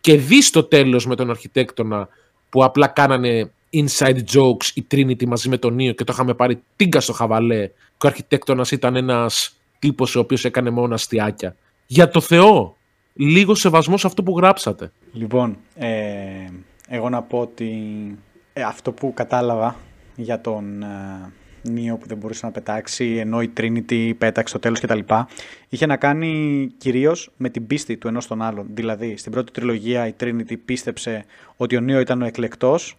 Και δει το τέλος με τον αρχιτέκτονα που απλά κάνανε inside jokes η Trinity μαζί με τον Νίο και το είχαμε πάρει τίγκα στο χαβαλέ. Και ο αρχιτέκτονας ήταν ένας τύπος ο οποίος έκανε μόνο αστιάκια. Για το Θεό, λίγο σεβασμός σε αυτό που γράψατε. Λοιπόν, ε, εγώ να πω ότι ε, αυτό που κατάλαβα για τον ε, Νίο που δεν μπορούσε να πετάξει ενώ η Trinity πέταξε στο τέλος κτλ. Είχε να κάνει κυρίως με την πίστη του ενός τον άλλον. Δηλαδή στην πρώτη τριλογία η Trinity πίστεψε ότι ο Νίο ήταν ο εκλεκτός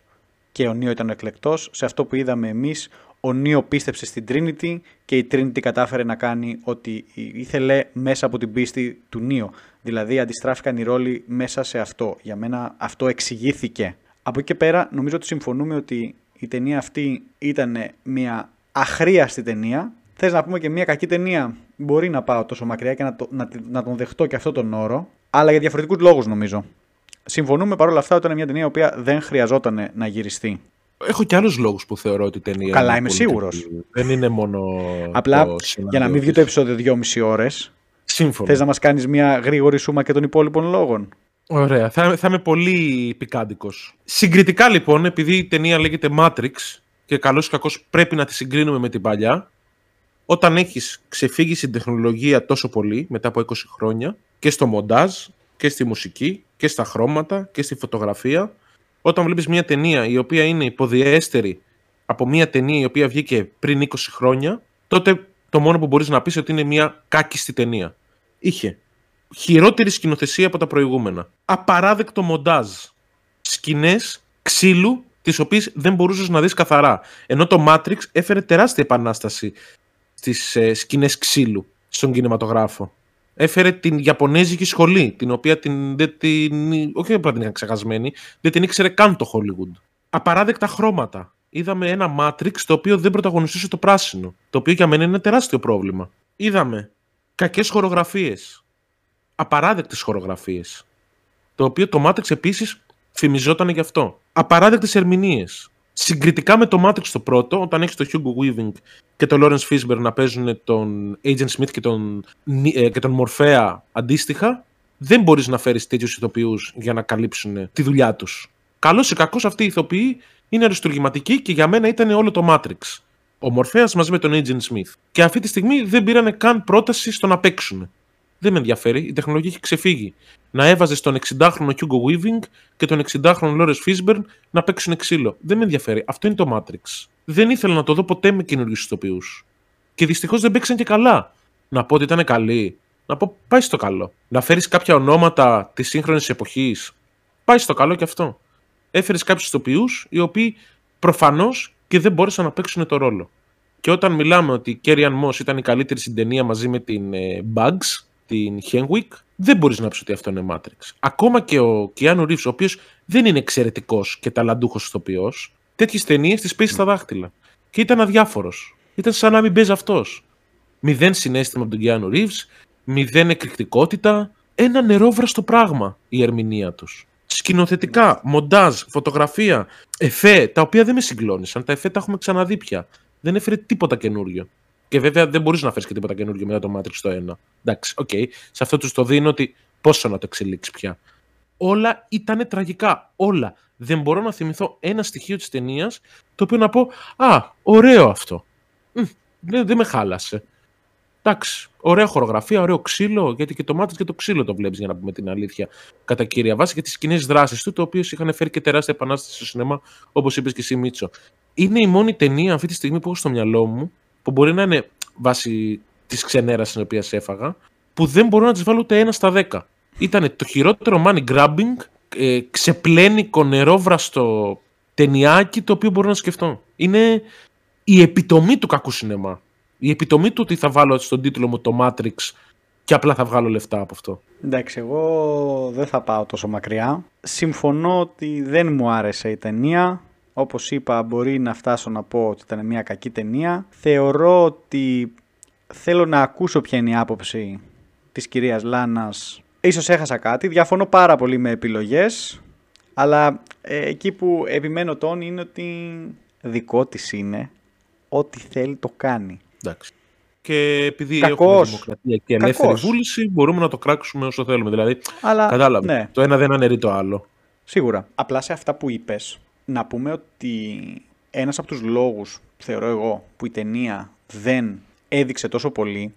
και ο Νίο ήταν ο εκλεκτός. Σε αυτό που είδαμε εμείς ο Νίο πίστεψε στην Trinity και η Trinity κατάφερε να κάνει ότι ήθελε μέσα από την πίστη του Νίο. Δηλαδή αντιστράφηκαν οι ρόλοι μέσα σε αυτό. Για μένα αυτό εξηγήθηκε. Από εκεί και πέρα νομίζω ότι συμφωνούμε ότι η ταινία αυτή ήταν μια αχρίαστη ταινία. Θες να πούμε και μια κακή ταινία; Μπορεί να πάω τόσο μακριά και να, το, να, να τον δεχτώ και αυτό τον όρο. Αλλά για διαφορετικούς λόγους νομίζω. Συμφωνούμε παρόλα αυτά ότι ήταν μια ταινία η οποία δεν χρειαζόταν να γυριστεί. Έχω και άλλους λόγους που θεωρώ ότι η ταινία. Καλά, είμαι σίγουρος. Δεν είναι μόνο. Απλά για να μην βγει το επεισόδιο 2,5 ώρες. Σύμφωνο. Θες να μας κάνεις μια γρήγορη σούμα και των υπόλοιπων λόγων; Ωραία. Θα, θα είμαι πολύ πικάντικος. Συγκριτικά λοιπόν, επειδή η ταινία λέγεται Matrix και καλώς ή κακό πρέπει να τη συγκρίνουμε με την παλιά, όταν έχεις ξεφύγει στην τεχνολογία τόσο πολύ μετά από 20 χρόνια και στο μοντάζ και στη μουσική και στα χρώματα και στη φωτογραφία, όταν βλέπεις μια ταινία η οποία είναι υποδιέστερη από μια ταινία η οποία βγήκε πριν 20 χρόνια, τότε το μόνο που μπορείς να πεις ότι είναι μια κάκιστη ταινία. Είχε χειρότερη σκηνοθεσία από τα προηγούμενα. Απαράδεκτο μοντάζ. Σκηνές ξύλου, τις οποίες δεν μπορούσες να δεις καθαρά. Ενώ το Matrix έφερε τεράστια επανάσταση στις ε, σκηνές ξύλου στον κινηματογράφο. Έφερε την Ιαπωνέζικη σχολή, την οποία την, δεν την, όχι απλά την είχαν ξεχασμένη, δεν την ήξερε καν το Hollywood. Απαράδεκτα χρώματα. Είδαμε ένα Matrix το οποίο δεν πρωταγωνιστούσε το πράσινο. Το οποίο για μένα είναι ένα τεράστιο πρόβλημα. Είδαμε κακές χορογραφίες απαράδεκτες χορογραφίες. Το οποίο το Matrix επίσης φημιζόταν γι' αυτό. Απαράδεκτες ερμηνείες. Συγκριτικά με το Matrix το πρώτο, όταν έχεις τον Hugo Weaving και τον Lawrence Fishburne να παίζουν τον Agent Smith και τον, ε, και τον Morphea αντίστοιχα, δεν μπορείς να φέρεις τέτοιους ηθοποιούς για να καλύψουν τη δουλειά τους. Καλός ή κακός αυτοί οι ηθοποιοί είναι αριστουργηματικοί και για μένα ήταν όλο το Matrix. Ο Morpheus μαζί με τον Agent Smith. Και αυτή τη στιγμή δεν πήρανε καν πρόταση στο να παίξουν. Δεν με ενδιαφέρει. Η τεχνολογία έχει ξεφύγει. Να έβαζες τον 60χρονο Hugo Weaving και τον 60χρονο Lawrence Fishburne να παίξουν ξύλο. Δεν με ενδιαφέρει. Αυτό είναι το Matrix. Δεν ήθελα να το δω ποτέ με καινούριους ηθοποιούς. Και δυστυχώς δεν παίξαν και καλά. Να πω ότι ήταν καλή. Να πω πάει στο καλό. Να φέρεις κάποια ονόματα της σύγχρονης εποχής. Πάει στο καλό και αυτό. Έφερες κάποιους ηθοποιούς οι οποίοι προφανώς και δεν μπόρεσαν να παίξουν το ρόλο. Και όταν μιλάμε ότι η Κέριαν Moss ήταν η καλύτερη στην μαζί με την ε, Bugs, την Henwick, δεν μπορείς να πεις ότι αυτό είναι Matrix. Ακόμα και ο Keanu Reeves, ο οποίος δεν είναι εξαιρετικός και ταλαντούχος ηθοποιός, τέτοιες ταινίες τις παίζει στα δάχτυλα. Και ήταν αδιάφορος. Ήταν σαν να μην παίζει αυτός. Μηδέν συνέστημα από τον Keanu Reeves, μηδέν εκρηκτικότητα. Ένα νερόβραστο πράγμα η ερμηνεία τους. Σκηνοθετικά, μοντάζ, φωτογραφία, εφέ, τα οποία δεν με συγκλόνισαν. Τα εφέ τα έχουμε ξαναδεί πια. Δεν έφερε τίποτα καινούριο. Και βέβαια δεν μπορείς να φέρεις και τίποτα καινούργιο μετά το Matrix το 1. Εντάξει, ok. Okay. Σε αυτό τους το δίνω ότι πόσο να το εξελίξει πια. Όλα ήταν τραγικά. Όλα. Δεν μπορώ να θυμηθώ ένα στοιχείο της ταινίας το οποίο να πω Α, ωραίο αυτό. Δεν, δεν με χάλασε. Εντάξει, ωραία χορογραφία, ωραίο ξύλο, γιατί και το μάτι και το ξύλο το βλέπεις για να πούμε την αλήθεια. Κατά κύρια βάση και τις κοινέ δράσει του, το οποίο είχαν φέρει και τεράστια επανάσταση στο σινεμά, όπως είπες και εσύ, Μίτσο. Είναι η μόνη ταινία αυτή τη στιγμή που έχω στο μυαλό μου που μπορεί να είναι βάση της ξενέρας την οποία σε έφαγα, που δεν μπορώ να τι βάλω ούτε ένα στα δέκα. Ήταν το χειρότερο money grabbing, ε, ξεπλένικο νερόβραστο ταινιάκι το οποίο μπορώ να σκεφτώ. Είναι η επιτομή του κακού σινεμά. Η επιτομή του ότι θα βάλω στον τίτλο μου το Matrix και απλά θα βγάλω λεφτά από αυτό. Εντάξει, εγώ δεν θα πάω τόσο μακριά. Συμφωνώ ότι δεν μου άρεσε η ταινία. Όπως είπα μπορεί να φτάσω να πω ότι ήταν μια κακή ταινία. Θεωρώ ότι θέλω να ακούσω ποια είναι η άποψη της κυρίας Λάνας. Ίσως έχασα κάτι, διαφωνώ πάρα πολύ με επιλογές, αλλά ε, εκεί που επιμένω τον είναι ότι δικό της είναι. Ό,τι θέλει το κάνει. Εντάξει. Και επειδή Κακός. έχουμε δημοκρατία και ελεύθερη Κακός. βούληση, μπορούμε να το κράξουμε όσο θέλουμε. Δηλαδή, Αλλά, κατάλαβες. ναι. Το ένα δεν αναιρεί το άλλο. Σίγουρα. Απλά σε αυτά που είπες, να πούμε ότι ένας από τους λόγους, θεωρώ εγώ, που η ταινία δεν έδειξε τόσο πολύ,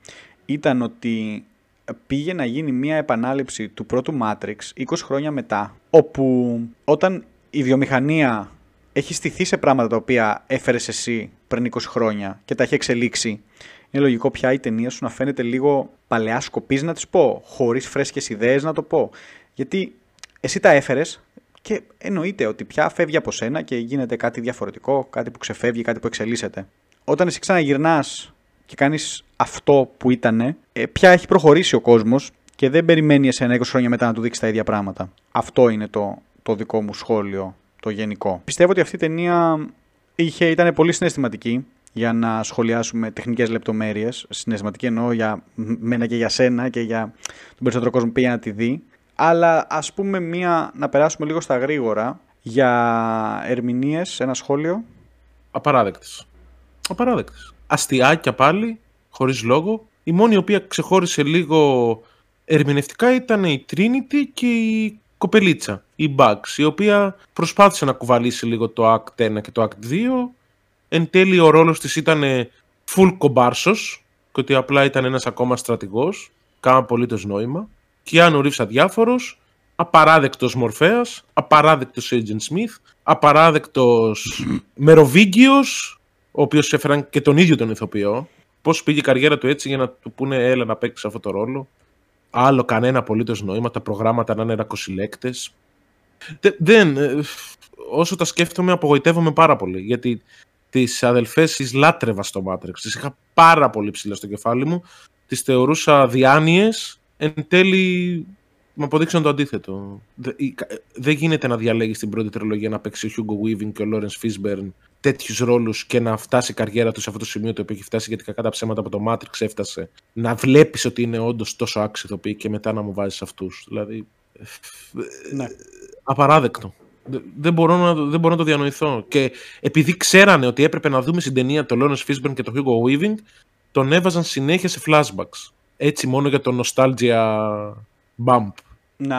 ήταν ότι πήγε να γίνει μια επανάληψη του πρώτου Matrix 20 χρόνια μετά, όπου όταν η βιομηχανία έχει στηθεί σε πράγματα τα οποία έφερες εσύ πριν 20 χρόνια και τα έχει εξελίξει, είναι λογικό πια η ταινία σου να φαίνεται λίγο παλαιά σκοπής να τις πω, χωρίς φρέσκες ιδέες να το πω. Γιατί εσύ τα έφερες και εννοείται ότι πια φεύγει από σένα και γίνεται κάτι διαφορετικό, κάτι που ξεφεύγει, κάτι που εξελίσσεται. Όταν εσύ ξαναγυρνάς και κάνεις αυτό που ήτανε, ε, πια έχει προχωρήσει ο κόσμος και δεν περιμένει εσένα 20 χρόνια μετά να του δείξεις τα ίδια πράγματα. Αυτό είναι το, το δικό μου σχόλιο, το γενικό. Πιστεύω ότι αυτή η ταινία είχε, ήταν πολύ συναισθηματική για να σχολιάσουμε τεχνικές λεπτομέρειες. Συναισθηματική εννοώ για μένα και για σένα και για τον περισσότερο κόσμο που πήγε να τη δει. Αλλά ας πούμε μία, να περάσουμε λίγο στα γρήγορα για ερμηνείες, ένα σχόλιο. Απαράδεκτες. Απαράδεκτες. Αστιάκια πάλι, χωρίς λόγο. Η μόνη η οποία ξεχώρισε λίγο ερμηνευτικά ήταν η Trinity και η κοπελίτσα, η Bugs, η οποία προσπάθησε να κουβαλήσει λίγο το Act 1 και το Act 2. Εν τέλει ο ρόλος της ήταν full κομπάρσος και ότι απλά ήταν ένας ακόμα στρατηγός. Κάνα απολύτως νόημα. Κιάνου Ρίβς αδιάφορος, απαράδεκτος Μορφέας, απαράδεκτος Agent Smith, απαράδεκτος Μεροβίγκιος, ο οποίος έφεραν και τον ίδιο τον ηθοποιό. Πώς πήγε η καριέρα του έτσι για να του πούνε έλα να παίξεις αυτό το ρόλο. Άλλο κανένα απολύτως νόημα, τα προγράμματα να είναι ρακοσυλέκτες. Δε- Δεν, ε, όσο τα σκέφτομαι απογοητεύομαι πάρα πολύ, γιατί τις αδελφές τις λάτρευα στο Matrix, τις είχα πάρα πολύ ψηλά στο κεφάλι μου, τις θεωρούσα διάνοιες, εν τέλει μου αποδείξαν το αντίθετο. Δε- η- κα- Δεν γίνεται να διαλέγεις στην πρώτη τριλογία να παίξει ο Hugo Weaving και ο Lawrence Fishburne τέτοιους ρόλους και να φτάσει η καριέρα τους σε αυτό το σημείο το οποίο έχει φτάσει γιατί κακά τα ψέματα από το Matrix έφτασε. Να βλέπεις ότι είναι όντως τόσο άξιθοποιοι και μετά να μου βάζεις αυτούς. Δηλαδή. Ναι. Απαράδεκτο. Δε- Δεν μπορώ, να, δεν μπορώ να το διανοηθώ. Και επειδή ξέρανε ότι έπρεπε να δούμε στην ταινία το Lawrence Fishburne και το Hugo Weaving, τον έβαζαν συνέχεια σε flashbacks. Έτσι μόνο για το nostalgia bump. Να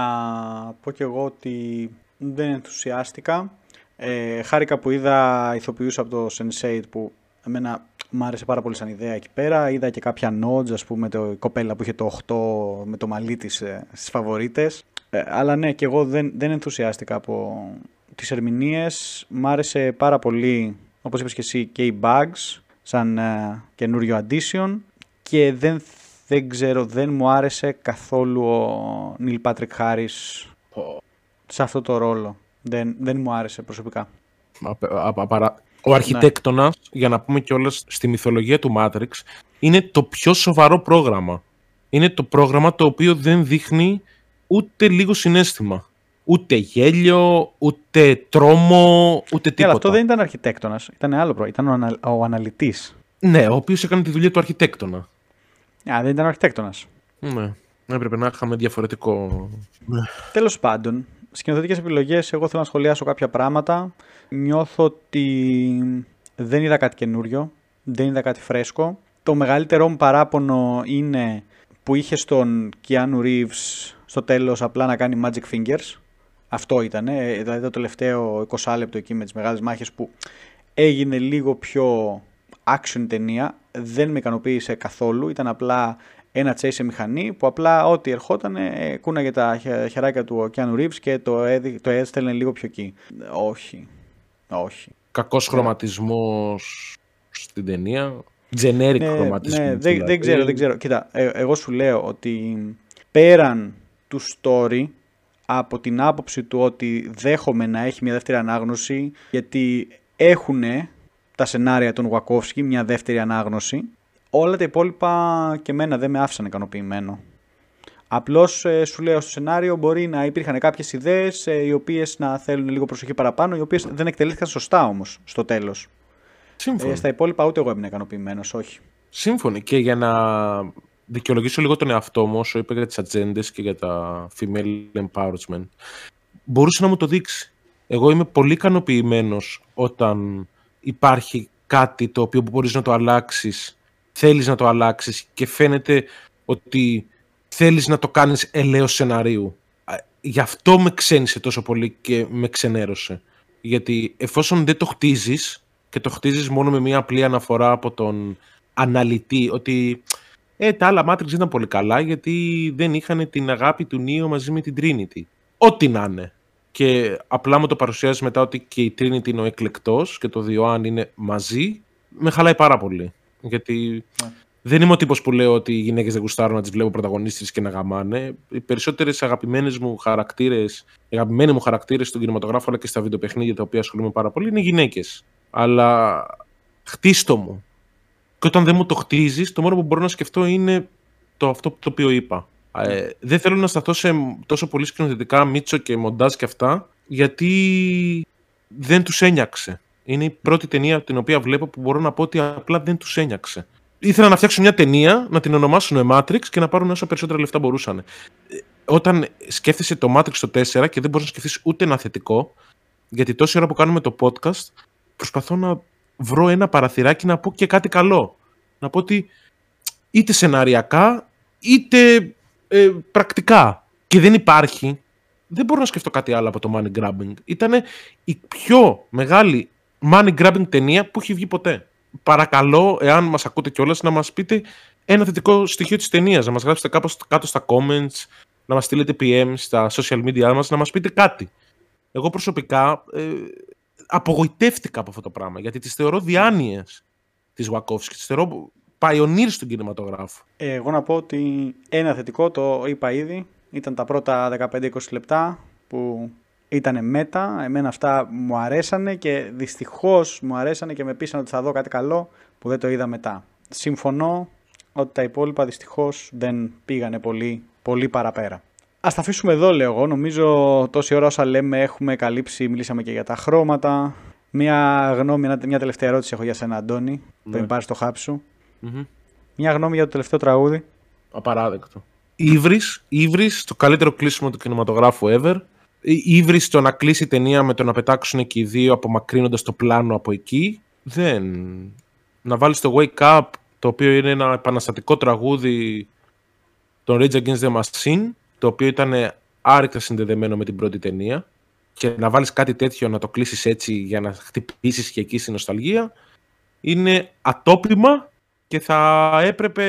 πω κι εγώ ότι δεν ενθουσιάστηκα. Ε, χάρηκα που είδα ηθοποιούς από το Sense8 που εμένα μου άρεσε πάρα πολύ σαν ιδέα εκεί πέρα. Είδα και κάποια nods, ας πούμε, το, η κοπέλα που είχε το 8 με το μαλλί της ε, στις φαβορίτες. Ε, αλλά ναι, και εγώ δεν, δεν ενθουσιάστηκα από τις ερμηνείες. Μ' άρεσε πάρα πολύ, όπως είπες και εσύ, και οι Bugs σαν ε, καινούριο addition και δεν, δεν ξέρω, δεν μου άρεσε καθόλου ο Νίλ Πάτρικ Χάρις σε αυτό το ρόλο. Δεν, δεν μου άρεσε προσωπικά. Απε- απα- απαρα- Ο αρχιτέκτονας, για να πούμε κιόλας στη μυθολογία του Matrix, είναι το πιο σοβαρό πρόγραμμα. Είναι το πρόγραμμα το οποίο δεν δείχνει ούτε λίγο συνέστημα. Ούτε γέλιο, ούτε τρόμο, ούτε τίποτα. Έλα, αυτό δεν ήταν αρχιτέκτονας, ήταν άλλο προ, ήταν ο, ανα, ο αναλυτής. Ναι, ο οποίος έκανε τη δουλειά του αρχιτέκτονα. Α, δεν ήταν ο αρχιτέκτονας. Ναι, έπρεπε να είχαμε διαφορετικό... Τέλος πάντων, σκηνοθετικές επιλογές, εγώ θέλω να σχολιάσω κάποια πράγματα. Νιώθω ότι δεν είδα κάτι καινούριο, δεν είδα κάτι φρέσκο. Το μεγαλύτερό μου παράπονο είναι που είχε στον Keanu Reeves στο τέλος απλά να κάνει magic fingers. Αυτό ήταν, δηλαδή το τελευταίο 20 λεπτό εκεί με τις μεγάλες μάχες που έγινε λίγο πιο action ταινία. Δεν με ικανοποίησε καθόλου, ήταν απλά ένα chase σε μηχανή που απλά ό,τι ερχόταν ε, κούναγε τα χε- χεράκια του ο Keanu Reeves και το, έδι, το έστελνε λίγο πιο εκεί. Όχι, όχι. Κακός χρωματισμός στην ταινία. Generic Ναι, χρωματισμός. ναι, δεν, δηλαδή. δεν ξέρω, δεν ξέρω. Κοίτα, ε, εγώ σου λέω ότι πέραν του story, από την άποψη του ότι δέχομαι να έχει μια δεύτερη ανάγνωση, γιατί έχουν τα σενάρια των Wachowski μια δεύτερη ανάγνωση, όλα τα υπόλοιπα και μένα δεν με άφησαν ικανοποιημένο. Απλώς ε, σου λέω στο σενάριο μπορεί να υπήρχαν κάποιες ιδέες ε, οι οποίες να θέλουν λίγο προσοχή παραπάνω, οι οποίες δεν εκτελήθηκαν σωστά όμως στο τέλος. Σύμφωνο. Ε, στα υπόλοιπα ούτε εγώ έμεινα ικανοποιημένος, όχι. Σύμφωνοι. Και για να δικαιολογήσω λίγο τον εαυτό μου, όσο είπα για τις ατζέντες και για τα female empowerment, μπορούσε να μου το δείξει. Εγώ είμαι πολύ ικανοποιημένος όταν υπάρχει κάτι το οποίο μπορείς να το αλλάξεις, θέλεις να το αλλάξεις και φαίνεται ότι θέλεις να το κάνεις ελαίος σεναρίου. Γι' αυτό με ξένησε τόσο πολύ και με ξενέρωσε. Γιατί εφόσον δεν το χτίζεις και το χτίζεις μόνο με μια απλή αναφορά από τον αναλυτή ότι ε, τα άλλα Matrix ήταν πολύ καλά γιατί δεν είχαν την αγάπη του Νίο μαζί με την Trinity. Ό,τι να είναι. Και απλά μου το παρουσιάζει μετά ότι και η Trinity είναι ο εκλεκτός και το Διοάν είναι μαζί, με χαλάει πάρα πολύ. Γιατί ναι. δεν είμαι ο τύπος που λέω ότι οι γυναίκες δεν γουστάρουν να τις βλέπω πρωταγωνίστες και να γαμάνε. Οι περισσότερες αγαπημένες μου χαρακτήρες, οι αγαπημένοι μου χαρακτήρες στον κινηματογράφο αλλά και στα βιντεοπαιχνίδια τα οποία ασχολούμαι πάρα πολύ είναι γυναίκες. Αλλά χτίστο μου. Και όταν δεν μου το χτίζεις, το μόνο που μπορώ να σκεφτώ είναι το αυτό το οποίο είπα. Ε, δεν θέλω να σταθώ σε τόσο πολύ σκηνοθετικά Μίτσο και Μοντάζ και αυτά, γιατί δεν τους ένιαξε. Είναι η πρώτη ταινία την οποία βλέπω που μπορώ να πω ότι απλά δεν τους ένιαξε. Ήθελα να φτιάξουν μια ταινία, να την ονομάσουν Matrix και να πάρουν όσο περισσότερα λεφτά μπορούσαν. Ε, όταν σκέφτεσαι το Matrix το 4 και δεν μπορείς να σκεφτείς ούτε ένα θετικό, γιατί τόση ώρα που κάνουμε το podcast, προσπαθώ να βρω ένα παραθυράκι να πω και κάτι καλό. Να πω ότι είτε σεναριακά, είτε ε, πρακτικά. Και δεν υπάρχει. Δεν μπορώ να σκεφτώ κάτι άλλο από το money grabbing. Ήταν η πιο μεγάλη money grabbing ταινία που έχει βγει ποτέ. Παρακαλώ, εάν μας ακούτε κιόλας, να μας πείτε ένα θετικό στοιχείο της ταινίας, να μας γράψετε κάπως κάτω στα comments, να μας στείλετε PM στα social media μας, να μας πείτε κάτι. Εγώ προσωπικά ε, απογοητεύτηκα από αυτό το πράγμα, γιατί τις θεωρώ διάνοιες της Wachowski, τις θεωρώ pioneer στον κινηματογράφο. Εγώ να πω ότι ένα θετικό, το είπα ήδη, ήταν τα πρώτα 15-20 λεπτά που ήταν μέτα. Εμένα αυτά μου αρέσανε και δυστυχώς μου αρέσανε και με πείσανε ότι θα δω κάτι καλό που δεν το είδα μετά. Συμφωνώ ότι τα υπόλοιπα δυστυχώς δεν πήγανε πολύ, πολύ παραπέρα. Ας τα αφήσουμε εδώ λέω εγώ. Νομίζω τόση ώρα όσα λέμε έχουμε καλύψει, μιλήσαμε και για τα χρώματα. Μια γνώμη, μια τελευταία ερώτηση έχω για σένα Αντώνη, ναι. πριν πάρεις το χάπι σου. Μια γνώμη για το τελευταίο τραγούδι. Απαράδεκτο. Ήβρις, Ήβρις, το καλύτερο κλείσιμο του κινηματογράφου ever. Ήβρις το να κλείσει η ταινία με το να πετάξουν και οι δύο απομακρύνοντας το πλάνο από εκεί. Δεν. Να βάλεις το Wake Up, το οποίο είναι ένα επαναστατικό τραγούδι των Rage Against the Machine, το οποίο ήταν άρρηκτα συνδεδεμένο με την πρώτη ταινία και να βάλεις κάτι τέτοιο να το κλείσεις έτσι για να χτυπήσεις και εκεί στη νοσταλγία είναι ατόπιμα και θα έπρεπε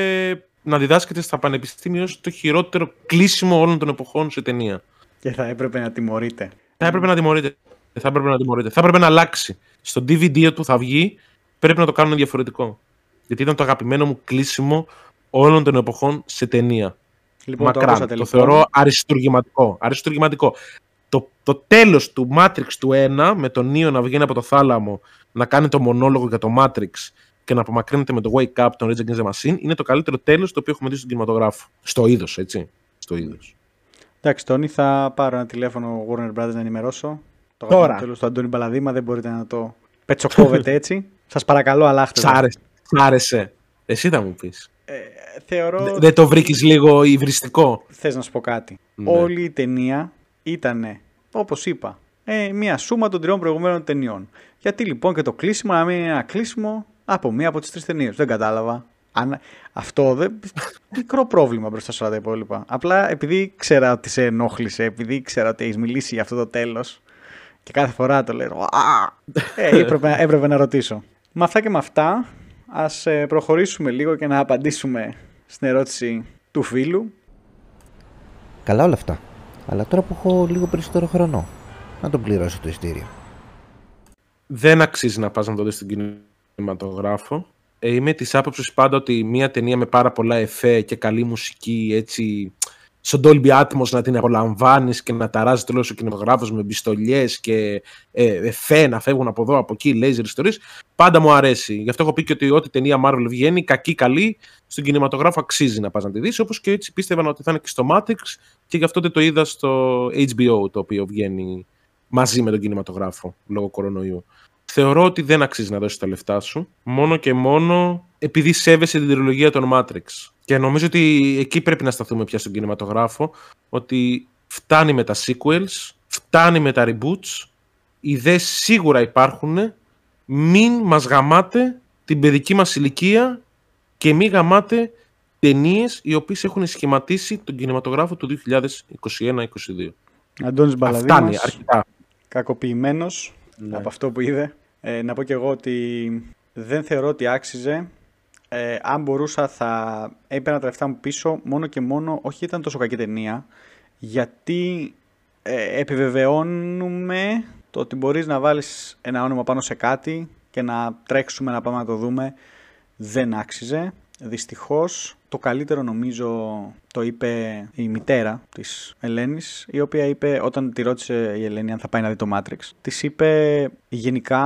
να διδάσκεται στα πανεπιστήμια ως το χειρότερο κλείσιμο όλων των εποχών σε ταινία. Και θα έπρεπε να τιμωρείται. Θα έπρεπε να τιμωρείται. Θα έπρεπε να τιμωρείται. Θα έπρεπε να αλλάξει. Στο DVD του θα βγει, πρέπει να το κάνουν διαφορετικό. Γιατί ήταν το αγαπημένο μου κλείσιμο όλων των εποχών σε ταινία. Λοιπόν, Μακράν. Το, το λοιπόν. θεωρώ αριστουργηματικό. αριστουργηματικό. Το, το τέλος του Matrix του 1 με τον Νίο να βγαίνει από το θάλαμο να κάνει το μονόλογο για το Matrix και να απομακρύνεται με το Wake Up των Rage Against the Machine είναι το καλύτερο τέλος το οποίο έχουμε δει στον κινηματογράφο. Στο είδος, έτσι. Στο είδος. Εντάξει, Τόνι, θα πάρω ένα τηλέφωνο Warner Brothers να ενημερώσω. Το Τώρα. τέλος του Αντώνη Μπαλαδήμα δεν μπορείτε να το πετσοκόβετε έτσι. Σας παρακαλώ, αλλάχτε. Σ' άρεσε. Εσύ θα μου πεις. Ε, θεωρώ... Δεν το βρήκες λίγο υβριστικό; Θες να σου πω κάτι. Ναι. Όλη η ταινία ήταν, όπως είπα, ε, μια σούμα των τριών προηγουμένων ταινιών. Γιατί λοιπόν και το κλείσιμο να μην είναι ένα κλείσιμο από μία από τις τρεις ταινίες. Δεν κατάλαβα. Αν... Αυτό δεν. Μικρό πρόβλημα μπροστά σε όλα τα υπόλοιπα. Απλά επειδή ξέρα ότι σε ενόχλησε, επειδή ξέρα ότι έχεις μιλήσει για αυτό το τέλος και κάθε φορά το λέω. Ε, έπρεπε, έπρεπε να ρωτήσω. Με αυτά και με αυτά, ας ε, προχωρήσουμε λίγο και να απαντήσουμε στην ερώτηση του φίλου. Καλά όλα αυτά. Αλλά τώρα που έχω λίγο περισσότερο χρόνο, να τον πληρώσω το ειστήριο. Δεν αξίζει να πας να το δεις στην κοινωνία κινηματογράφο. Ε, είμαι της άποψης πάντα ότι μια ταινία με πάρα πολλά εφέ και καλή μουσική, έτσι, στον Dolby Atmos να την απολαμβάνεις και να ταράζει τέλο ο κινηματογράφος με πιστολιές και ε, εφέ να φεύγουν από εδώ, από εκεί, laser ιστορίε. Πάντα μου αρέσει. Γι' αυτό έχω πει και ότι ό,τι ταινία Marvel βγαίνει, κακή, καλή, στον κινηματογράφο αξίζει να πας να τη δεις. Όπως και έτσι πίστευα ότι θα είναι και στο Matrix και γι' αυτό δεν το είδα στο HBO το οποίο βγαίνει μαζί με τον κινηματογράφο λόγω κορονοϊού θεωρώ ότι δεν αξίζει να δώσεις τα λεφτά σου, μόνο και μόνο επειδή σέβεσαι την τριλογία των Matrix. Και νομίζω ότι εκεί πρέπει να σταθούμε πια στον κινηματογράφο, ότι φτάνει με τα sequels, φτάνει με τα reboots, ιδέες σίγουρα υπάρχουν, μην μας γαμάτε την παιδική μας ηλικία και μην γαμάτε ταινίες οι οποίες έχουν σχηματίσει τον κινηματογράφο του 2021-2022. Αντώνης Αυτά είναι Μπαλαδίνος, αρχικά. κακοποιημένος Ναι. από αυτό που είδε. Ε, να πω και εγώ ότι δεν θεωρώ ότι άξιζε. Ε, αν μπορούσα θα έπαιρνα τα λεφτά μου πίσω μόνο και μόνο, όχι ήταν τόσο κακή ταινία, γιατί ε, επιβεβαιώνουμε το ότι μπορείς να βάλεις ένα όνομα πάνω σε κάτι και να τρέξουμε να πάμε να το δούμε. Δεν άξιζε. Δυστυχώς το καλύτερο νομίζω το είπε η μητέρα της Ελένης η οποία είπε όταν τη ρώτησε η Ελένη αν θα πάει να δει το Matrix της είπε γενικά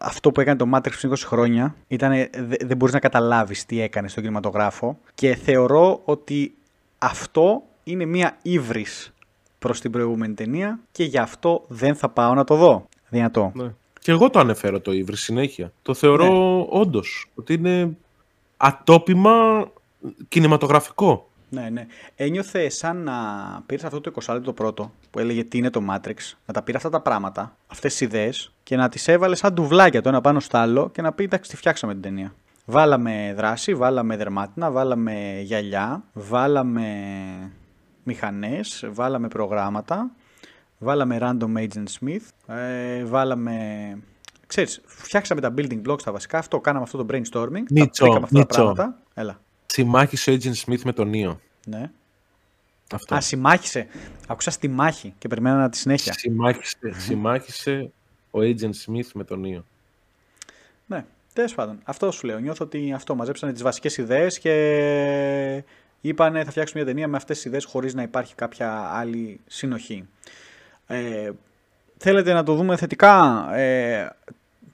αυτό που έκανε το Matrix πριν 20 χρόνια ήταν δε- δεν μπορείς να καταλάβεις τι έκανε στον κινηματογράφο και θεωρώ ότι αυτό είναι μια ύβρις προς την προηγούμενη ταινία και γι' αυτό δεν θα πάω να το δω. Δυνατό. Ναι. Και εγώ το ανέφερω το Ήβρι συνέχεια. Το θεωρώ Ναι. όντως ότι είναι ατόπιμα κινηματογραφικό. Ναι, ναι. Ένιωθε σαν να πήρες αυτό το 20 λεπτό πρώτο που έλεγε τι είναι το Matrix, να τα πήρε αυτά τα πράγματα, αυτές τις ιδέες και να τις έβαλε σαν ντουβλάκια το ένα πάνω στο άλλο και να πει εντάξει, τη φτιάξαμε την ταινία. Βάλαμε δράση, βάλαμε δερμάτινα, βάλαμε γυαλιά, βάλαμε μηχανές, βάλαμε προγράμματα, βάλαμε random agent Smith, ε, βάλαμε... Ξέρεις, φτιάξαμε τα building blocks τα βασικά, αυτό κάναμε αυτό το brainstorming, Μίτσο, τα βρήκαμε αυτά τα Μίτσο. πράγματα. Έλα, Συμμάχησε ο Agent Smith με τον Νίο. ναι. Αυτό. Α, συμμάχησε. Άκουσα στη μάχη και περιμένω τη συνέχεια. Συμμάχησε, συμμάχησε ο Agent Smith με τον Νίο. Ναι, τέλος πάντων. Αυτό σου λέω. Νιώθω ότι αυτό μαζέψανε τις βασικές ιδέες και είπανε θα φτιάξουμε μια ταινία με αυτές τις ιδέες χωρίς να υπάρχει κάποια άλλη συνοχή. Ε, θέλετε να το δούμε θετικά; Ε,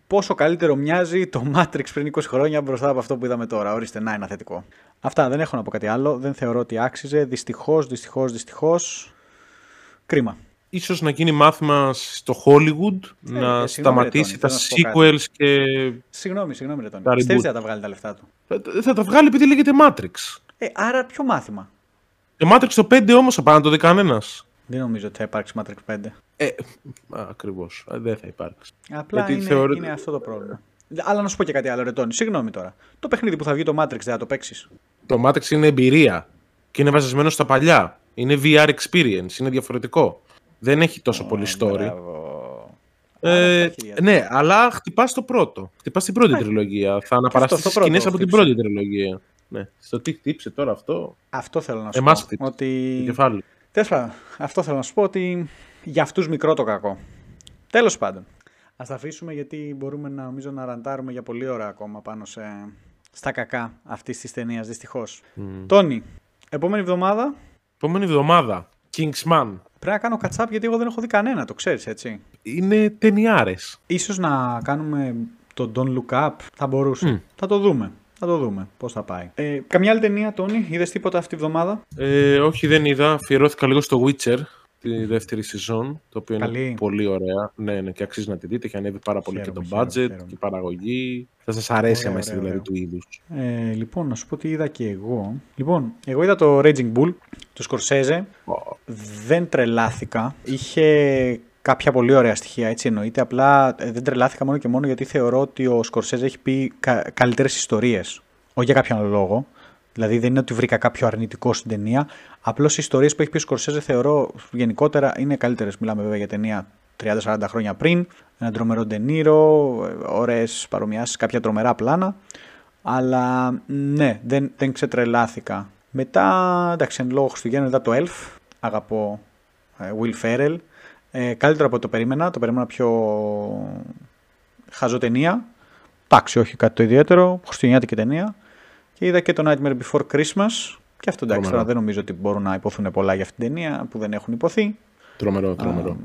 πόσο καλύτερο μοιάζει το Matrix πριν 20 χρόνια μπροστά από αυτό που είδαμε τώρα; Ορίστε, να ένα θετικό. Αυτά δεν έχω να πω κάτι άλλο. Δεν θεωρώ ότι άξιζε. Δυστυχώς, δυστυχώς, δυστυχώς. Κρίμα. Ίσως να γίνει μάθημα στο Hollywood να ε, συγγνώμη, σταματήσει ρε, τα Τόνι, θέλω να σου πω sequels και... Συγγνώμη, συγγνώμη, Ρετόνι. Τα Πιστεύεις reboot. ότι θα τα βγάλει τα λεφτά του; Ε, Θα τα βγάλει επειδή λέγεται Matrix. Ε, άρα ποιο μάθημα; Το Matrix το 5 όμως θα πάει να το δει κανένας. Δεν νομίζω ότι θα υπάρξει Matrix 5. Ε, α, ακριβώς. Ε, Δεν θα υπάρξει. Απλά Γιατί είναι, θεωρώ- είναι αυτό το πρόβλημα. Αλλά να σου πω και κάτι άλλο, Ρετόνι. Συγγνώμη τώρα. Το παιχνίδι που θα βγει το Matrix δεν θα το παίξεις; Το Matrix είναι εμπειρία και είναι βασισμένο στα παλιά. Είναι VR experience, είναι διαφορετικό. Δεν έχει τόσο πολύ story. Ε, ναι, αλλά χτυπάς το πρώτο. Χτυπάς την πρώτη τριλογία. Θα αναπαραστείς στο τις πρώτο σκηνές από την χτύψε. πρώτη τριλογία. Ναι. Στο τι χτύψε τώρα αυτό; Αυτό θέλω να σου Εμάς πω. χτύπησε. Ότι... Το κεφάλι. Τέλος πάντων, αυτό θέλω να σου πω ότι για αυτούς μικρό το κακό. Τέλος πάντων. Ας τα αφήσουμε γιατί μπορούμε να, νομίζω να ραντάρουμε για πολλή ώρα ακόμα πάνω σε, στα κακά αυτής της ταινίας, δυστυχώς. Τόνι, επόμενη εβδομάδα Επόμενη εβδομάδα. Kingsman. πρέπει να κάνω catch-up γιατί εγώ δεν έχω δει κανένα, το ξέρεις έτσι. Είναι ταινιάρες. Ίσως να κάνουμε το Don't Look Up, θα μπορούσε. Μμ. Θα το δούμε. Θα το δούμε πώς θα πάει. Ε, καμιά άλλη ταινία, Τόνι, είδες τίποτα αυτή τη βδομάδα; Ε, όχι, δεν είδα. Αφιερώθηκα λίγο στο Witcher τη δεύτερη σεζόν. Το οποίο Καλή. είναι πολύ ωραία. Ναι, ναι, και αξίζει να τη δείτε. Έχει ανέβει πάρα πολύ Χαίρομαι, και το χαίρομαι, budget χαίρομαι. και η παραγωγή. Θα σας αρέσει Ωραία, αμέσως ωραία, δηλαδή ωραία. του είδους. Ε, λοιπόν, να σου πω τι είδα και εγώ. Λοιπόν, εγώ είδα το Raging Bull, του Σκορσέζε. Δεν τρελάθηκα. Είχε κάποια πολύ ωραία στοιχεία, έτσι εννοείται. Απλά ε, δεν τρελάθηκα μόνο και μόνο γιατί θεωρώ ότι ο Σκορσέζε έχει πει κα- καλύτερες ιστορίες. Όχι για κάποιον άλλο λόγο. Δηλαδή δεν είναι ότι βρήκα κάποιο αρνητικό στην ταινία. Απλώς οι ιστορίες που έχει πει ο Σκορσέζε θεωρώ γενικότερα είναι καλύτερες. Μιλάμε βέβαια για ταινία 30-40 χρόνια πριν. Ένα τρομερό ντενίρο, ωραίες παρομοιάσεις, κάποια τρομερά πλάνα. Αλλά ναι, δεν, δεν ξετρελάθηκα. Μετά, εντάξει, εν λόγω Χριστουγέννων είδα το Elf. Αγαπώ ε, Will Ferrell. Ε, καλύτερο από το περίμενα. Το περίμενα πιο χαζό ταινία. Εντάξει, όχι κάτι το ιδιαίτερο. Χριστουγεννιάτικη ταινία. Και είδα και το Nightmare Before Christmas. Και αυτό εντάξει, Τρομερό. τώρα δεν νομίζω ότι μπορούν να υποθούν πολλά για αυτήν την ταινία που δεν έχουν υποθεί. Τρομερό, τρομερό. Α,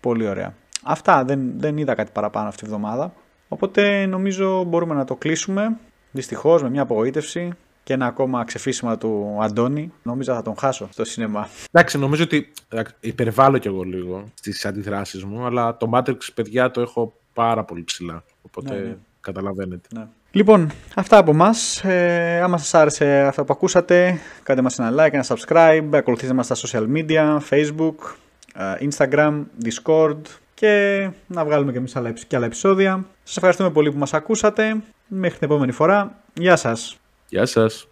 πολύ ωραία. Αυτά, δεν, δεν είδα κάτι παραπάνω αυτή τη βδομάδα. Οπότε νομίζω μπορούμε να το κλείσουμε. Δυστυχώς με μια απογοήτευση και ένα ακόμα ξεφύσιμα του Αντώνη. Νόμιζα θα τον χάσω στο σινεμά. Εντάξει, νομίζω ότι εντάξει, υπερβάλλω κι εγώ λίγο στις αντιδράσεις μου, αλλά το Matrix, παιδιά, το έχω πάρα πολύ ψηλά. Οπότε Ναι, ναι. καταλαβαίνετε. Ναι. Λοιπόν, αυτά από εμά. Ε, άμα σας άρεσε αυτό που ακούσατε, κάντε μας ένα like, ένα subscribe, ακολουθήστε μας στα social media, facebook, ε, instagram, discord και να βγάλουμε και εμείς άλλα, και άλλα επεισόδια. Σας ευχαριστούμε πολύ που μας ακούσατε. Μέχρι την επόμενη φορά. Γεια σας. Γεια σας.